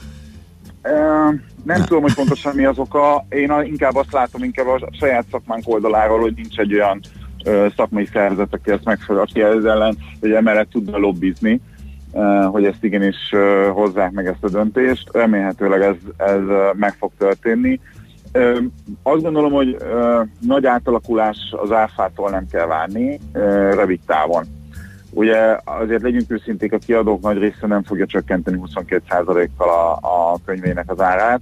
Ö, Nem tudom, hogy pontosan mi az oka. Én inkább azt látom inkább a saját szakmánk oldaláról, hogy nincs egy olyan szakmai szervezet, aki ezt megfelel, aki ez ellen, hogy emellett tudna lobbizni, hogy ezt igenis hozzák meg ezt a döntést. Remélhetőleg ez, ez meg fog történni. Azt gondolom, hogy nagy átalakulás az áfától nem kell várni rövid távon. Ugye azért legyünk őszinték, a kiadók nagy része nem fogja csökkenteni 22%-kal a, a könyvének az árát,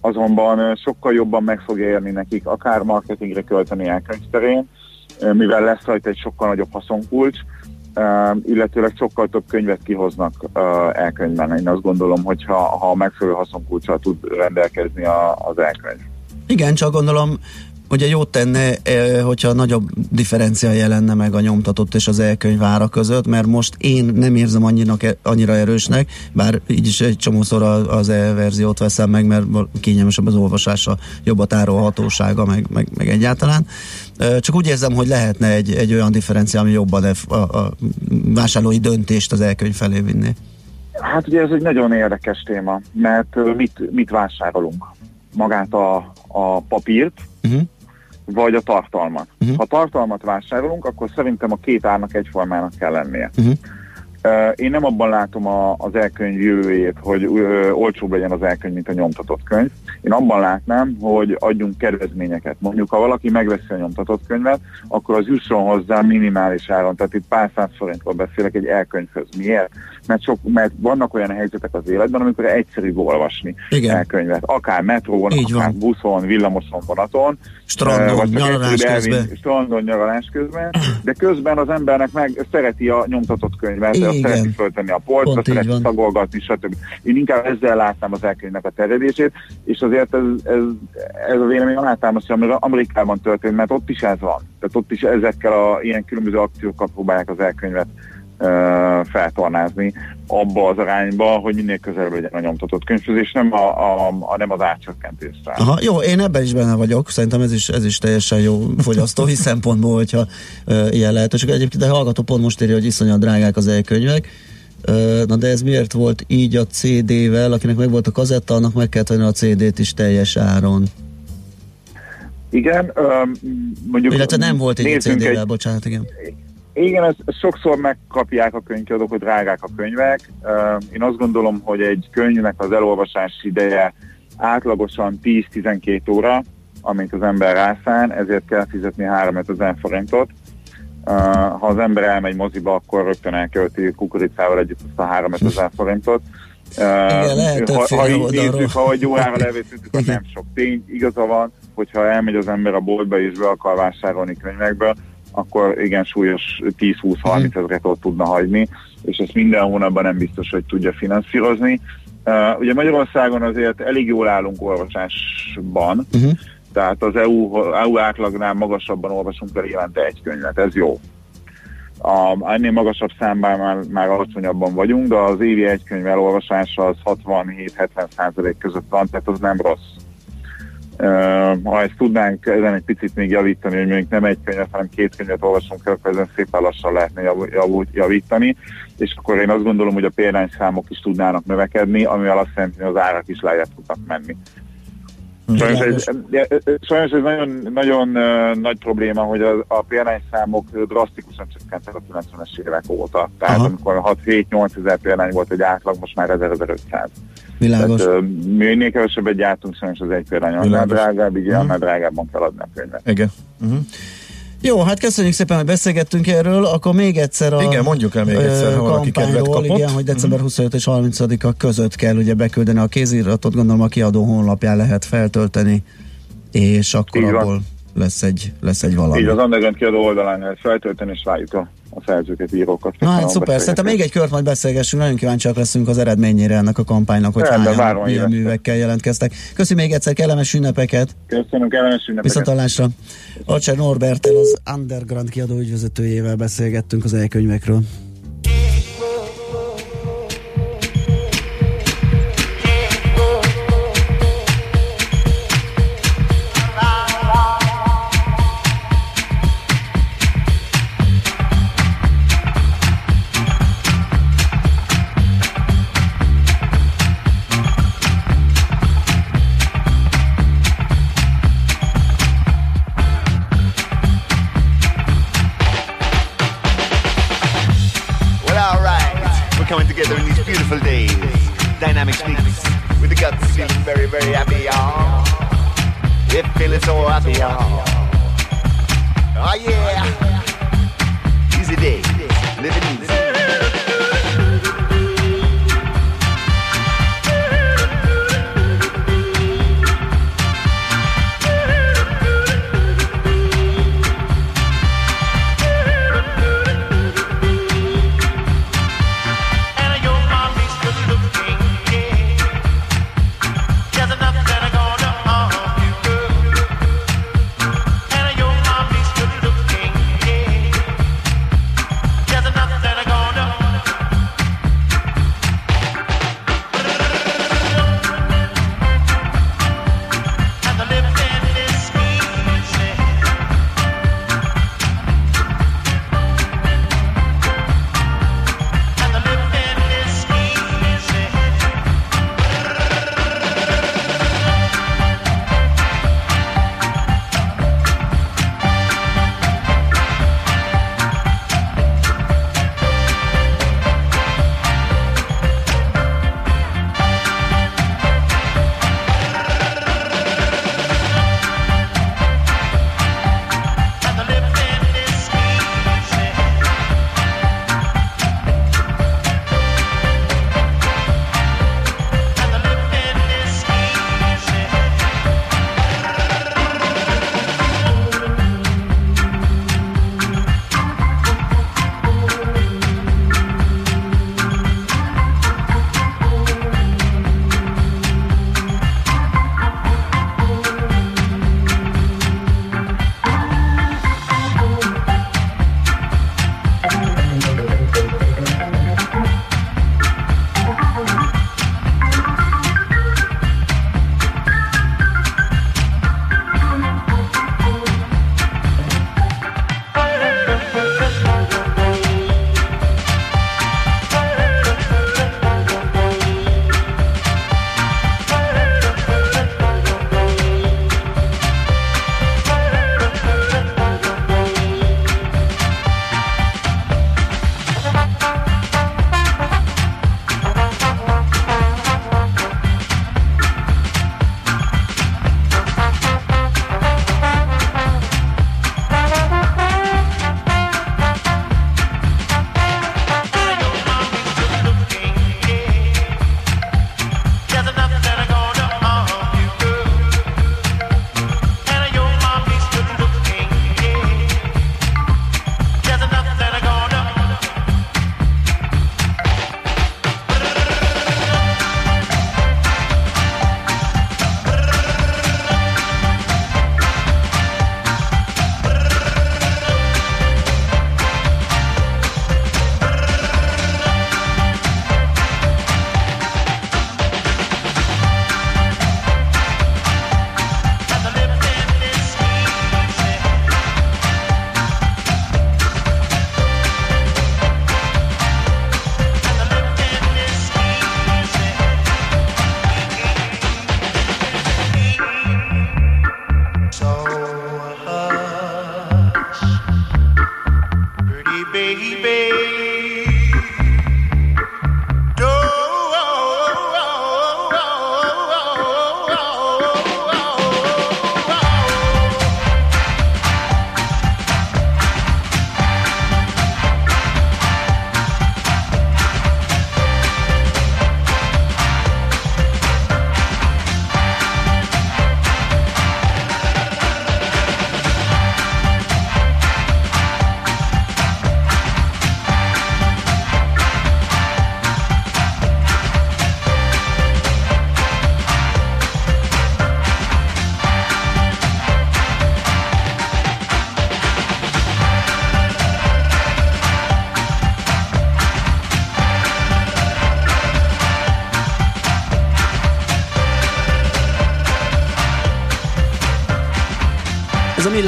azonban sokkal jobban meg fogja érni nekik akár marketingre költeni elkönyvterén, mivel lesz rajta egy sokkal nagyobb haszonkulcs, illetőleg sokkal több könyvet kihoznak elkönyvben. Én azt gondolom, hogy ha, ha megfelelő haszonkulcsal tud rendelkezni az elkönyv. Igen, csak gondolom, ugye jót tenne, eh, hogyha nagyobb differencia jelenne meg a nyomtatott és az elkönyv ára között, mert most én nem érzem annyira, annyira erősnek, bár így is egy csomószor a- az e-verziót veszem meg, mert kényelmesebb az olvasása, jobb a tárolhatósága, meg, meg, meg egyáltalán. Eh, Csak úgy érzem, hogy lehetne egy, egy olyan differencia, ami jobban a, a, a vásárlói döntést az elkönyv felé vinni. Hát ugye ez egy nagyon érdekes téma, mert ö, mit, mit vásárolunk? Magát a, a papírt, uh-huh. Vagy a tartalmat. Uh-huh. Ha tartalmat vásárolunk, akkor szerintem a két árnak egyformának kell lennie. Uh-huh. Én nem abban látom a, az elkönyv jövőjét, hogy ö, olcsóbb legyen az elkönyv, mint a nyomtatott könyv. Én abban látnám, hogy adjunk kedvezményeket. Mondjuk, ha valaki megveszi a nyomtatott könyvet, akkor az jusson hozzá minimális áron, tehát itt pár száz forintról beszélek egy elkönyvhöz. Miért? Mert, sok, mert vannak olyan helyzetek az életben, amikor egyszerűbb olvasni Igen. elkönyvet. Akár metróon, Így akár van. buszon, villamoson, vonaton. Strandon, nyaralás közben. Strandon, nyaralás közben. De közben az embernek meg szereti a nyomtatott könyvet, Igen. szereti föltenni a polcra, szereti van. szagolgatni, stb. Én inkább ezzel látnám az elkönyvnek a terjedését, és azért ez, ez, ez a vélemény alátámasztja, ami Amerikában történt, mert ott is ez van. Tehát ott is ezekkel a ilyen különböző akciókkal próbálják az elkönyvet feltornázni abba az arányba, hogy minél közelebb legyen a nyomtatott könyvhöz, és nem, a, a, a, nem az átcsökkentésre. Aha, jó, én ebben is benne vagyok, szerintem ez is, ez is teljesen jó fogyasztói szempontból, hogyha ö, ilyen lehetőség. Egyébként a hallgató pont most írja, hogy iszonyat drágák az elkönyvek. Na de ez miért volt így a CD-vel, akinek meg volt a kazetta, annak meg kellett venni a CD-t is teljes áron. Igen, mondjuk... Illetve nem volt így a CD-vel, egy- bocsánat, igen. Igen, ezt sokszor megkapják a könyvkiadók, hogy drágák a könyvek. Én azt gondolom, hogy egy könyvnek az elolvasási ideje átlagosan 10-12 óra, amit az ember rászán, ezért kell fizetni 3 ezer forintot. Ö, Ha az ember elmegy moziba, akkor rögtön elkölti kukoricával együtt azt a 3 ezer forintot. Igen, lehet ha, ha így nézzük, ha egy órára levétünk, akkor nem sok tény. Igaza van, hogyha elmegy az ember a boltba és be akar vásárolni könyvekből, akkor igen súlyos 10-20-30 ezeret ott tudna hagyni, és ezt minden hónapban nem biztos, hogy tudja finanszírozni. Uh, ugye Magyarországon azért elég jól állunk olvasásban, uh-huh. tehát az EU, EU átlagnál magasabban olvasunk el évente egy könyvet, ez jó. A, ennél magasabb számban már, már alacsonyabban vagyunk, de az évi egy könyv elolvasása az 67-70 százalék között van, tehát az nem rossz. Ha ezt tudnánk ezen egy picit még javítani, hogy mondjuk nem egy könyvet, hanem két könyvet olvasunk el, akkor ezen szépen lassan lehetne jav, jav, javítani, és akkor én azt gondolom, hogy a példányszámok is tudnának növekedni, amivel azt jelenti, hogy az árak is lejjebb tudnak menni. Sajnos ez, sajnos ez nagyon, nagyon nagy probléma, hogy a, a példányszámok drasztikusan csökkentek a 90-es évek óta. Tehát Aha. amikor 6-7-8 ezer példány volt egy átlag, most már 1000-1500. Világos. Tehát, minél kevesebbet gyártunk, sajnos az egy példány annál drágább, így Mhm. annál drágábban kell adni a könyvet. Igen. Uh-huh. Jó, hát köszönjük szépen, hogy beszélgettünk erről, akkor még egyszer a Igen, mondjuk el még egyszer, ha valaki kedvet kapott. igen, hogy december 25 és 30-a között kell ugye beküldeni a kéziratot, gondolom a kiadó honlapján lehet feltölteni, és akkor abból lesz egy, lesz egy valami. Így az underground kiadó oldalán lehet feltölteni, és várjuk a, a szerzőket, írókat. Na hát szuper, szerintem még egy kört majd beszélgessünk, nagyon kíváncsiak leszünk az eredményére ennek a kampánynak, hogy Rendben, hányan, milyen művekkel jelentkeztek. Köszönöm még egyszer, kellemes ünnepeket, Köszönöm, kellemes ünnepeket. viszontalásra. Acser Norbertel, az Underground kiadó ügyvezetőjével beszélgettünk az elkönyvekről.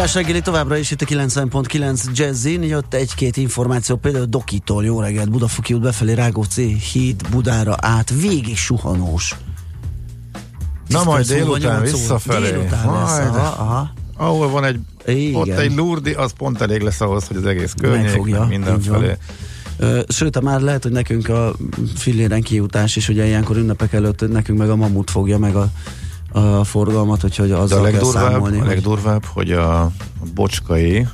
Millás reggeli továbbra is itt a 90.9 Jazzin, jött egy-két információ, például Dokitól, jó reggelt, Budafoki út befelé, Rákóczi híd, Budára át, végig suhanós. Na majd délután visszafelé. Délután lesz, Majd. aha, aha. Ahol van egy, Igen. ott egy lurdi, az pont elég lesz ahhoz, hogy az egész környék, Megfogja, mindenfelé. Sőt, már lehet, hogy nekünk a filléren kiutás is, ugye ilyenkor ünnepek előtt nekünk meg a mamut fogja meg a, a forgalmat, úgyhogy azzal a legdurvább, számolni. a hogy- legdurvább, hogy a, bocskai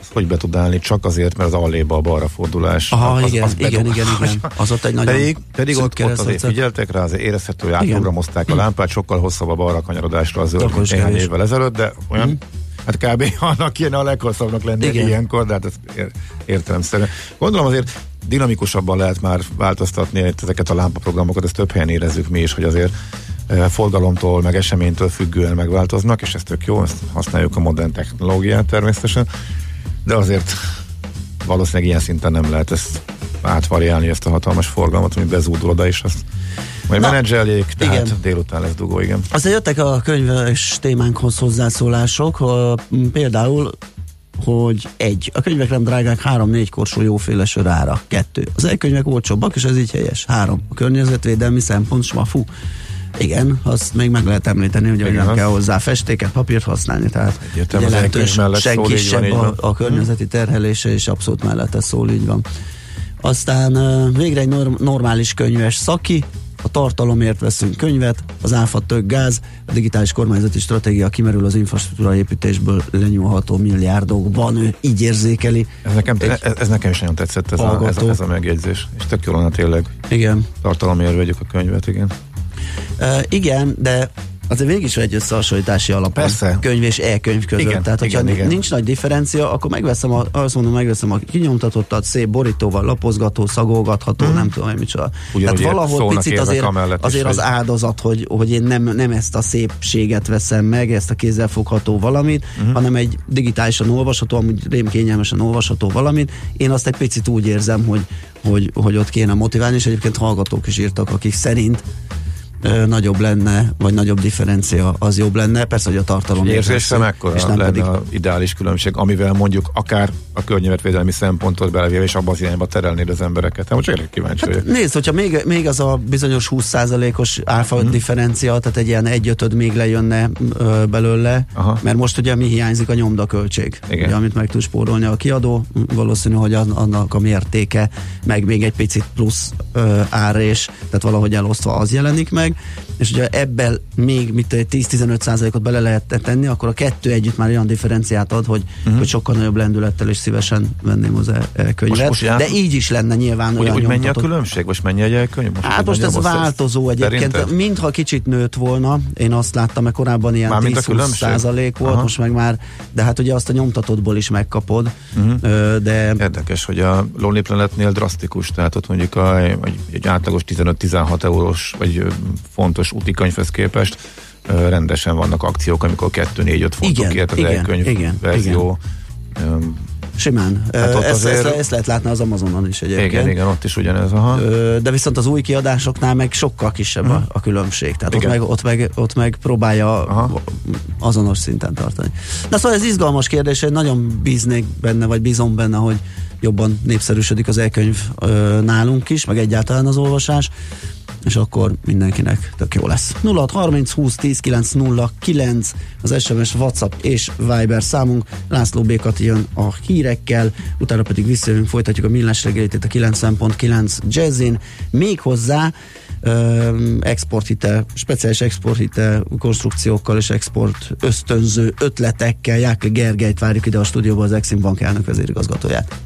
az hogy be tud állni csak azért, mert az alléba a balra fordulás. Aha, az, igen, igen, bedug- igen, igen. Az ott egy nagyon Pedig, pedig ott, ott azért figyeltek rá, azért érezhető, Igen. átprogramozták a lámpát, sokkal hosszabb a balra kanyarodásra az zöld, néhány évvel ezelőtt, de olyan, Mhm. hát kb. annak kéne a leghosszabbnak lenni Igen. ilyenkor, de hát ez ér, értelemszerűen. Gondolom azért dinamikusabban lehet már változtatni ezeket a lámpaprogramokat, ezt több helyen érezzük mi is, hogy azért forgalomtól, meg eseménytől függően megváltoznak, és ez tök jó, ezt használjuk a modern technológiát természetesen, de azért valószínűleg ilyen szinten nem lehet ezt átvariálni ezt a hatalmas forgalmat, ami bezúdul oda, és azt majd Na, menedzseljék, tehát igen. délután lesz dugó, igen. Aztán jöttek a könyves témánkhoz hozzászólások, például, hogy egy, a könyvek nem drágák, három-négy korsó jóféle sör ára, kettő. Az elkönyvek olcsóbbak, és ez így helyes. Három, a környezetvédelmi szempont, smafu. Igen, azt még meg lehet említeni, hogy nem kell hozzá festéket, papírt használni, tehát Egyértelmű, az jelentős, van, így a, van. a környezeti terhelése, és abszolút mellette szól, így van. Aztán végre egy norm- normális könyves szaki, a tartalomért veszünk könyvet, az áfa tök gáz, a digitális kormányzati stratégia kimerül az infrastruktúra építésből lenyúlható milliárdokban, ő így érzékeli. Ez nekem, ez, ez nekem is nagyon tetszett ez a, ez, a, ez a megjegyzés, és tök jól lenne tényleg Igen. tartalomért vegyük a könyvet, igen. Uh, igen, de azért végig is egy összehasonlítási alap Persze. könyv és e-könyv között. Igen, Tehát, hogyha igen, nincs nagy differencia, akkor megveszem, a, azt mondom, megveszem a kinyomtatottat, szép borítóval, lapozgató, szagolgatható, nem tudom, hogy micsoda. Ugyanúgy Tehát valahol picit azért, azért az áldozat, hogy, hogy én nem, nem ezt a szépséget veszem meg, ezt a kézzelfogható valamit, uh-huh. hanem egy digitálisan olvasható, amúgy rémkényelmesen olvasható valamit. Én azt egy picit úgy érzem, hogy, hogy, hogy ott kéne motiválni, és egyébként hallgatók is írtak, akik szerint ö, nagyobb lenne, vagy nagyobb differencia, az jobb lenne. Persze, hogy a tartalom Érzésre mekkora és nem lenne pedig a ideális különbség, amivel mondjuk akár a környezetvédelmi szempontot belevéve, és abban az irányba terelnéd az embereket. Hát most csak kíváncsi vagyok. Nézd, hogyha még, még az a bizonyos 20%-os áfa Mhm. differencia, tehát egy ilyen egyötöd még lejönne ö, belőle, Aha. mert most ugye mi hiányzik a nyomdaköltség, ugye, amit meg tud spórolni a kiadó, valószínű, hogy an- annak a mértéke, meg még egy picit plusz ö, árés, tehát valahogy elosztva az jelenik meg, és ugye ebben még mit egy 10-15%-ot bele lehet tenni, akkor a kettő együtt már olyan differenciát ad, hogy, uh-huh. hogy sokkal nagyobb lendülettel és szívesen venném az e- e könyvet. Most- most De így is lenne nyilván Úgy, olyan úgy mennyi a különbség? Most mennyi egy elkönyv? Most Hát hogy most ez változó egyébként, Szerinted? mintha kicsit nőtt volna, én azt láttam, mert korábban ilyen Mármint a 10-20 különbség? százalék volt, Aha. most meg már, de hát ugye azt a nyomtatottból is megkapod, ö, de Érdekes, hogy a Lonely Planetnél drasztikus, tehát ott mondjuk a, egy, egy átlagos 15-16 eurós vagy fontos útikönyvhez képest rendesen vannak akciók, amikor 2-4-5 fontokért az igen, elkönyv igen, verzió. Öm, simán. Hát ott ezt, azért- ezt, ezt lehet látni az Amazonon is egyébként. Igen, igen, ott is ugyanez. Aha. De viszont az új kiadásoknál meg sokkal kisebb a, a különbség. Tehát ott. Igen. meg, ott, meg, ott meg próbálja Aha. azonos szinten tartani. Na szóval ez izgalmas kérdés, én nagyon bíznék benne, vagy bízom benne, hogy jobban népszerűsödik az e-könyv ö, nálunk is, meg egyáltalán az olvasás, és akkor mindenkinek tök jó lesz. 0630 20 10 909 az SMS, WhatsApp és Viber számunk. László Békat jön a hírekkel, utána pedig visszajövünk, folytatjuk a millás reggelit itt a 90.9 Jazzin. Méghozzá öm, exporthitel, speciális exporthitel konstrukciókkal és export ösztönző ötletekkel Jákli Gergelyt várjuk ide a stúdióba az Exim Bank elnök vezérigazgatóját.